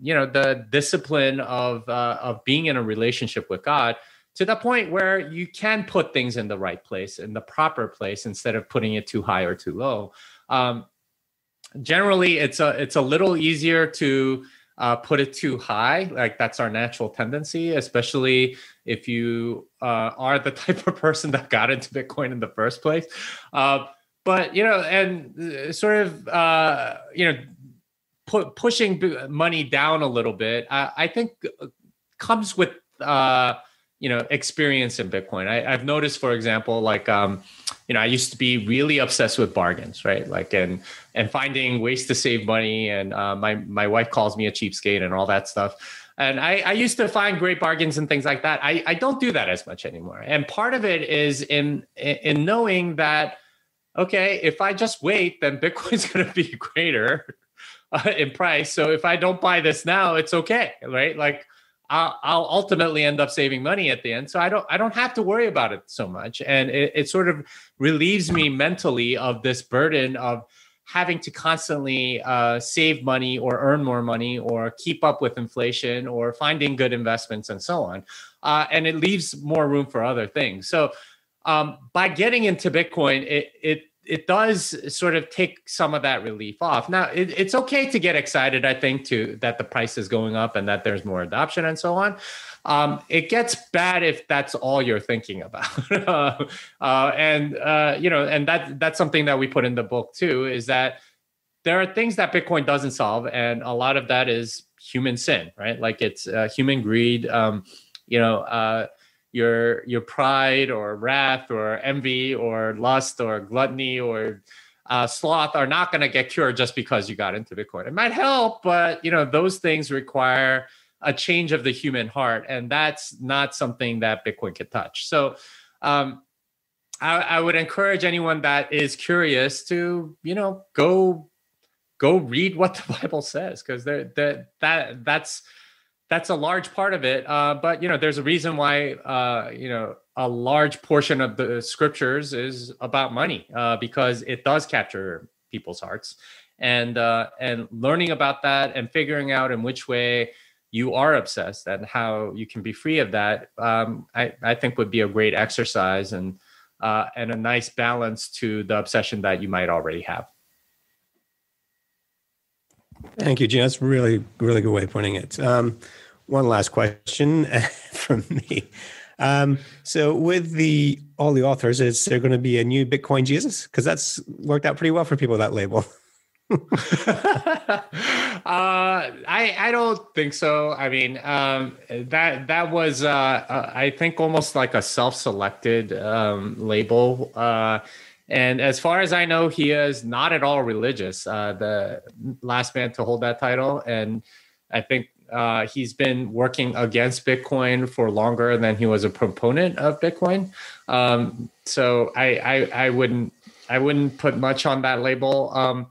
you know the discipline of uh, of being in a relationship with God to the point where you can put things in the right place, in the proper place, instead of putting it too high or too low. Um, generally, it's a it's a little easier to uh, put it too high. Like that's our natural tendency, especially if you uh, are the *laughs* type of person that got into Bitcoin in the first place. Uh, but you know, and uh, sort of uh, you know, pu- pushing money down a little bit, I think uh, comes with you know experience in bitcoin. I, have noticed for example like um you know i used to be really obsessed with bargains right? Like and and finding ways to save money and uh, my my wife calls me a cheapskate and all that stuff. And I, I used to find great bargains and things like that. I, I don't do that as much anymore. And part of it is in in knowing that okay if i just wait then *laughs* bitcoin's going to be greater uh, *laughs* in price so if i don't buy this now it's okay right like I'll, I'll, ultimately end up saving money at the end. So I don't I don't have to worry about it so much, and it, it sort of relieves me mentally of this burden of having to constantly uh, save money or earn more money or keep up with inflation or finding good investments and so on. Uh, and it leaves more room for other things. So um, by getting into Bitcoin, it, it it does sort of take some of that relief off. Now, it, it's okay to get excited, I think, to that the price is going up and that there's more adoption and so on. Um, it gets bad if that's all you're thinking about, *laughs* uh, and uh, you know, and that that's something that we put in the book too. Is that there are things that Bitcoin doesn't solve, and a lot of that is human sin, right? Like it's uh, human greed. Um, you know uh, your your pride or wrath or envy or lust or gluttony or uh, sloth are not going to get cured just because you got into Bitcoin. It might help, but you know those things require a change of the human heart, and that's not something that Bitcoin can touch. So, um, I, I would encourage anyone that is curious to you know go go read what the *laughs* Bible says because that that that's that's a large part of it. Uh, but you know, there's a reason why uh, you know a large portion of the scriptures is about money uh, because it does capture people's hearts, and uh, and learning about that and figuring out in which way you are obsessed and how you can be free of that, um, I, I think would be a great exercise and uh, and a nice balance to the obsession that you might already have. Thank you, Gene. That's really, really good way of putting it. Um, one last question *laughs* from me. Um, so, with the all the authors, is there going to be a new Bitcoin Jesus? Because that's worked out pretty well for people that label. *laughs* *laughs* uh, I I don't think so. I mean, um, that that was uh, uh, I think almost like a self-selected um, label. Uh, and as far as I know, he is not at all religious. Uh, the last man to hold that title, and I think uh, he's been working against Bitcoin for longer than he was a proponent of Bitcoin. Um, so I, I, I wouldn't I wouldn't put much on that label. Um,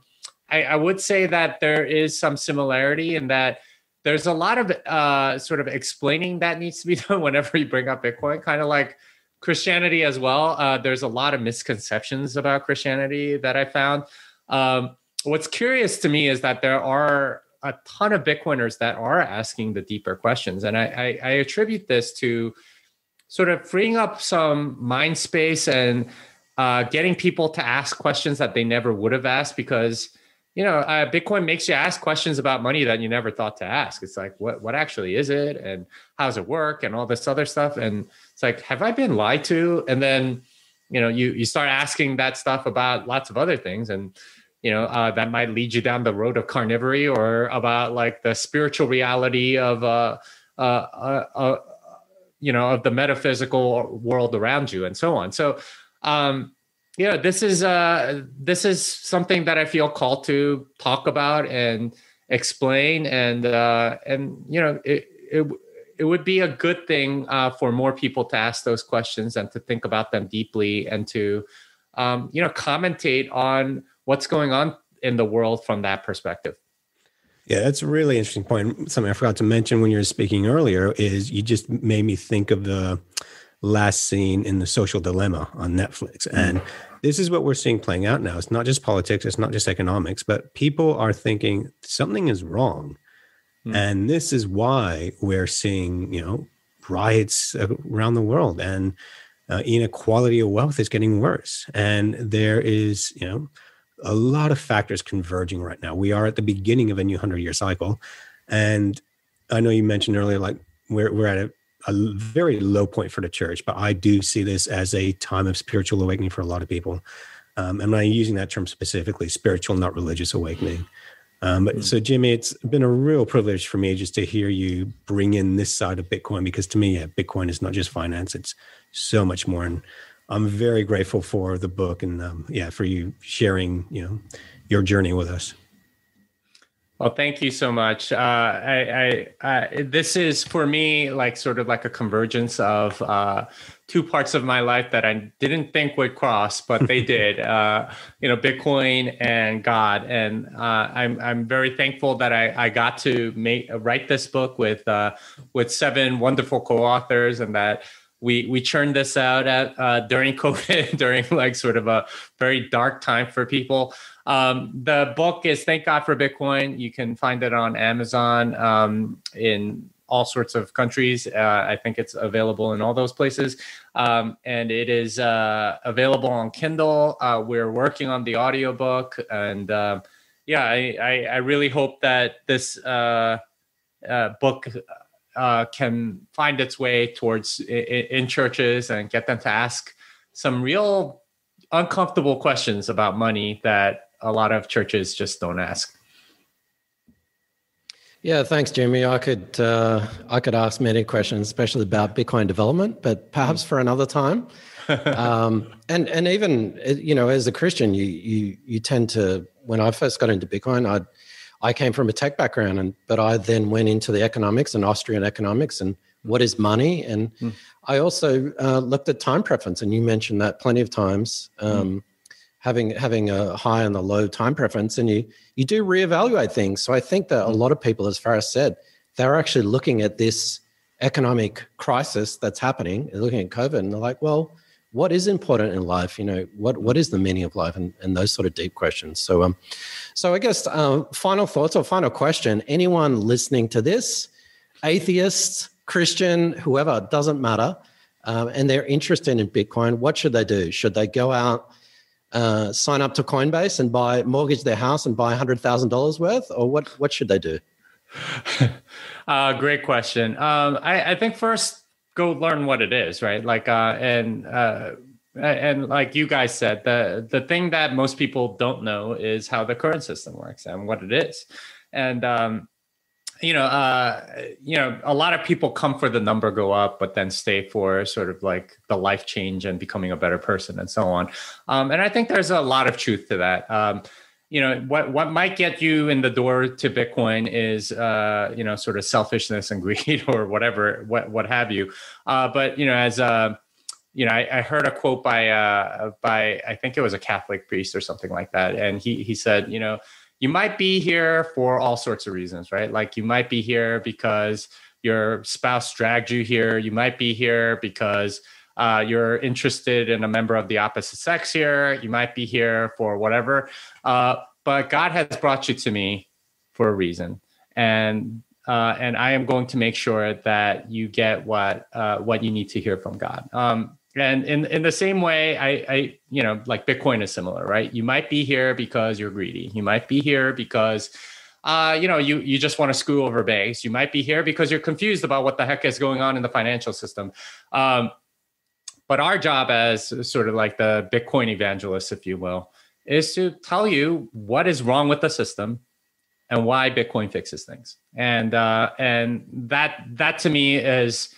I, I, would say that there is some similarity in that there's a lot of uh, sort of explaining that needs to be *laughs* done whenever you bring up Bitcoin, kind of like Christianity as well. Uh, there's a lot of misconceptions about Christianity that I found. Um, what's curious to me is that there are a ton of Bitcoiners that are asking the deeper questions. And I, I, I attribute this to sort of freeing up some mind space and uh, getting people to ask questions that they never would have asked because you know uh, bitcoin makes you ask questions about money that you never thought to ask. It's like what what actually is it? And how does it work? And all this other stuff. And it's like have i been lied to? And then you know you you start asking that stuff about lots of other things. And you know uh, that might lead you down the road of carnivory or about like the spiritual reality of uh, uh, uh, uh, you know of the metaphysical world around you and so on. So um yeah this is uh this is something that i feel called to talk about and explain. And uh and you know it it, it would be a good thing uh, for more people to ask those questions and to think about them deeply and to um, you know commentate on what's going on in the world from that perspective. Yeah, that's a really interesting point. Something I forgot to mention when you were speaking earlier is you just made me think of the last scene in the social dilemma on Netflix. Mm. And this is what we're seeing playing out now. It's not just politics, it's not just economics, but people are thinking something is wrong. Mm. And this is why we're seeing, you know, riots around the world and uh, inequality of wealth is getting worse. And there is, you know, a lot of factors converging right now. We are at the beginning of a new hundred year cycle. And I know you mentioned earlier, like we're, we're at a, a, very low point for the church, but I do see this as a time of spiritual awakening for a lot of people. Um, and I'm using that term specifically, spiritual, not religious awakening. Um, but mm-hmm. so, Jimmy, it's been a real privilege for me just to hear you bring in this side of Bitcoin because to me, yeah, Bitcoin is not just finance; it's so much more. And I'm very grateful for the book and um, yeah, for you sharing, you know, your journey with us. Well, thank you so much. Uh, I, I, I, this is for me like sort of like a convergence of uh, two parts of my life that I didn't think would cross, but they *laughs* did. Uh, you know, Bitcoin and God, and uh, I'm I'm very thankful that I, I got to make write this book with uh, with seven wonderful co-authors, and that we we churned this out at uh, during *laughs* COVID, during like sort of a very dark time for people. Um, the book is Thank God for Bitcoin. You can find it on Amazon um, in all sorts of countries. Uh, I think it's available in all those places, um, and it is uh, available on Kindle. Uh, we're working on the audiobook, and uh, yeah, I, I, I really hope that this uh, book uh, can find its way towards in, in churches and get them to ask some real uncomfortable questions about money that a lot of churches just don't ask. Yeah, thanks, Jimmy. I could uh, I could ask many questions, especially about Bitcoin development, but perhaps for another time. *laughs* um, and and even you know, as a Christian, you you you tend to. When I first got into Bitcoin, I I came from a tech background, and but I then went into the economics and Austrian economics and what is money, and mm. I also uh, looked at time preference, and you mentioned that plenty of times. Um, mm. Having having a high and a low time preference, and you you do reevaluate things. So I think that a mm. lot of people, as Faris said, they're actually looking at this economic crisis that's happening, looking at COVID, and they're like, well, what is important in life? You know, what what is the meaning of life, and, and those sort of deep questions. So, um, so I guess um, final thoughts or final question: Anyone listening to this, atheists, Christian, whoever, doesn't matter, um, and they're interested in Bitcoin, what should they do? Should they go out? Uh, sign up to Coinbase and buy mortgage their house and buy hundred thousand dollars worth, or what? What should they do? *laughs* uh, great question. Um, I, I, think first go learn what it is, right? Like, uh, and uh, and like you guys said, the the thing that most people don't know is how the current system works and what it is, and um, you know, uh, you know, a lot of people come for the number go up, but then stay for sort of like the life change and becoming a better person and so on. Um, and I think there's a lot of truth to that. Um, you know what what might get you in the door to bitcoin is uh you know sort of selfishness and *laughs* greed or whatever what what have you. Uh but you know as uh you know I, I heard a quote by uh by i think it was a catholic priest or something like that. And he he said you know you might be here for all sorts of reasons right? Like you might be here because your spouse dragged you here. You might be here because uh, you're interested in a member of the opposite sex here. You might be here for whatever. Uh, but God has brought you to me for a reason. And uh, and I am going to make sure that you get what uh, what you need to hear from God. Um, and in in the same way, I, I you know like Bitcoin is similar, right? You might be here because you're greedy. You might be here because uh, you know, you you just want to screw over banks. You might be here because you're confused about what the heck is going on in the financial system. Um, but our job as sort of like the Bitcoin evangelists, if you will, is to tell you what is wrong with the system and why Bitcoin fixes things. And uh, and that that to me is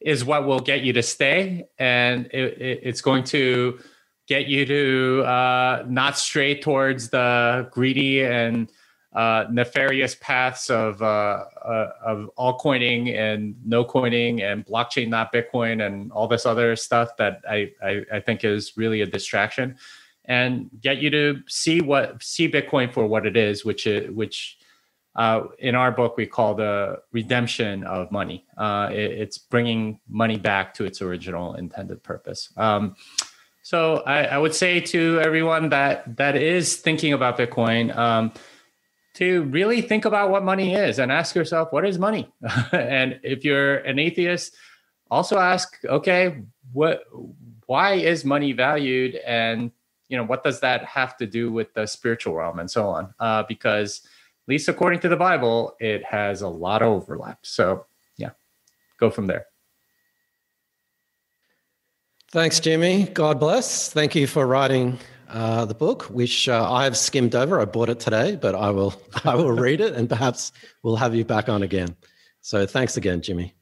is what will get you to stay, and it, it, it's going to get you to uh, not stray towards the greedy and uh, nefarious paths of uh, uh, of altcoining and no coining and blockchain not Bitcoin and all this other stuff that I, I, I think is really a distraction, and get you to see what see Bitcoin for what it is, which is, which uh, in our book we call the redemption of money. Uh, it, it's bringing money back to its original intended purpose. Um, so I, I, would say to everyone that that is thinking about Bitcoin. Um, to really think about what money is and ask yourself, what is money? *laughs* and if you're an atheist, also ask, okay, what, why is money valued? And, you know, what does that have to do with the spiritual realm and so on? Uh, because at least according to the Bible, it has a lot of overlap. So yeah, go from there. Thanks, Jimmy. God bless. Thank you for writing uh, the book, which uh, I've skimmed over. I bought it today, but I will *laughs* I will read it, and perhaps we'll have you back on again. So thanks again, Jimmy.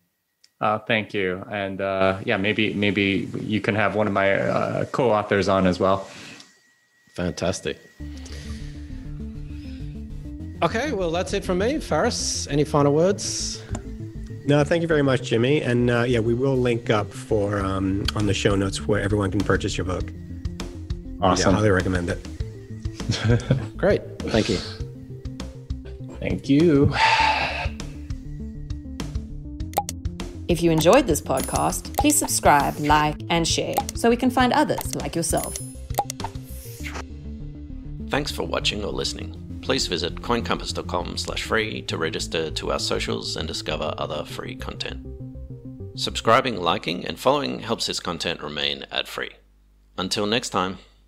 Uh, thank you, and uh, yeah, maybe maybe you can have one of my uh, co-authors on as well. Fantastic. Okay, well that's it from me. Faris, any final words? No, thank you very much, Jimmy. And uh, yeah, we will link up for um, on the show notes where everyone can purchase your book. Awesome. Yeah, highly recommend it. *laughs* Great. Thank you. Thank you. If you enjoyed this podcast, please subscribe, like, and share so we can find others like yourself. Thanks for watching or listening. Please visit coincompass.com slash free to register to our socials and discover other free content. Subscribing, liking, and following helps this content remain ad free. Until next time.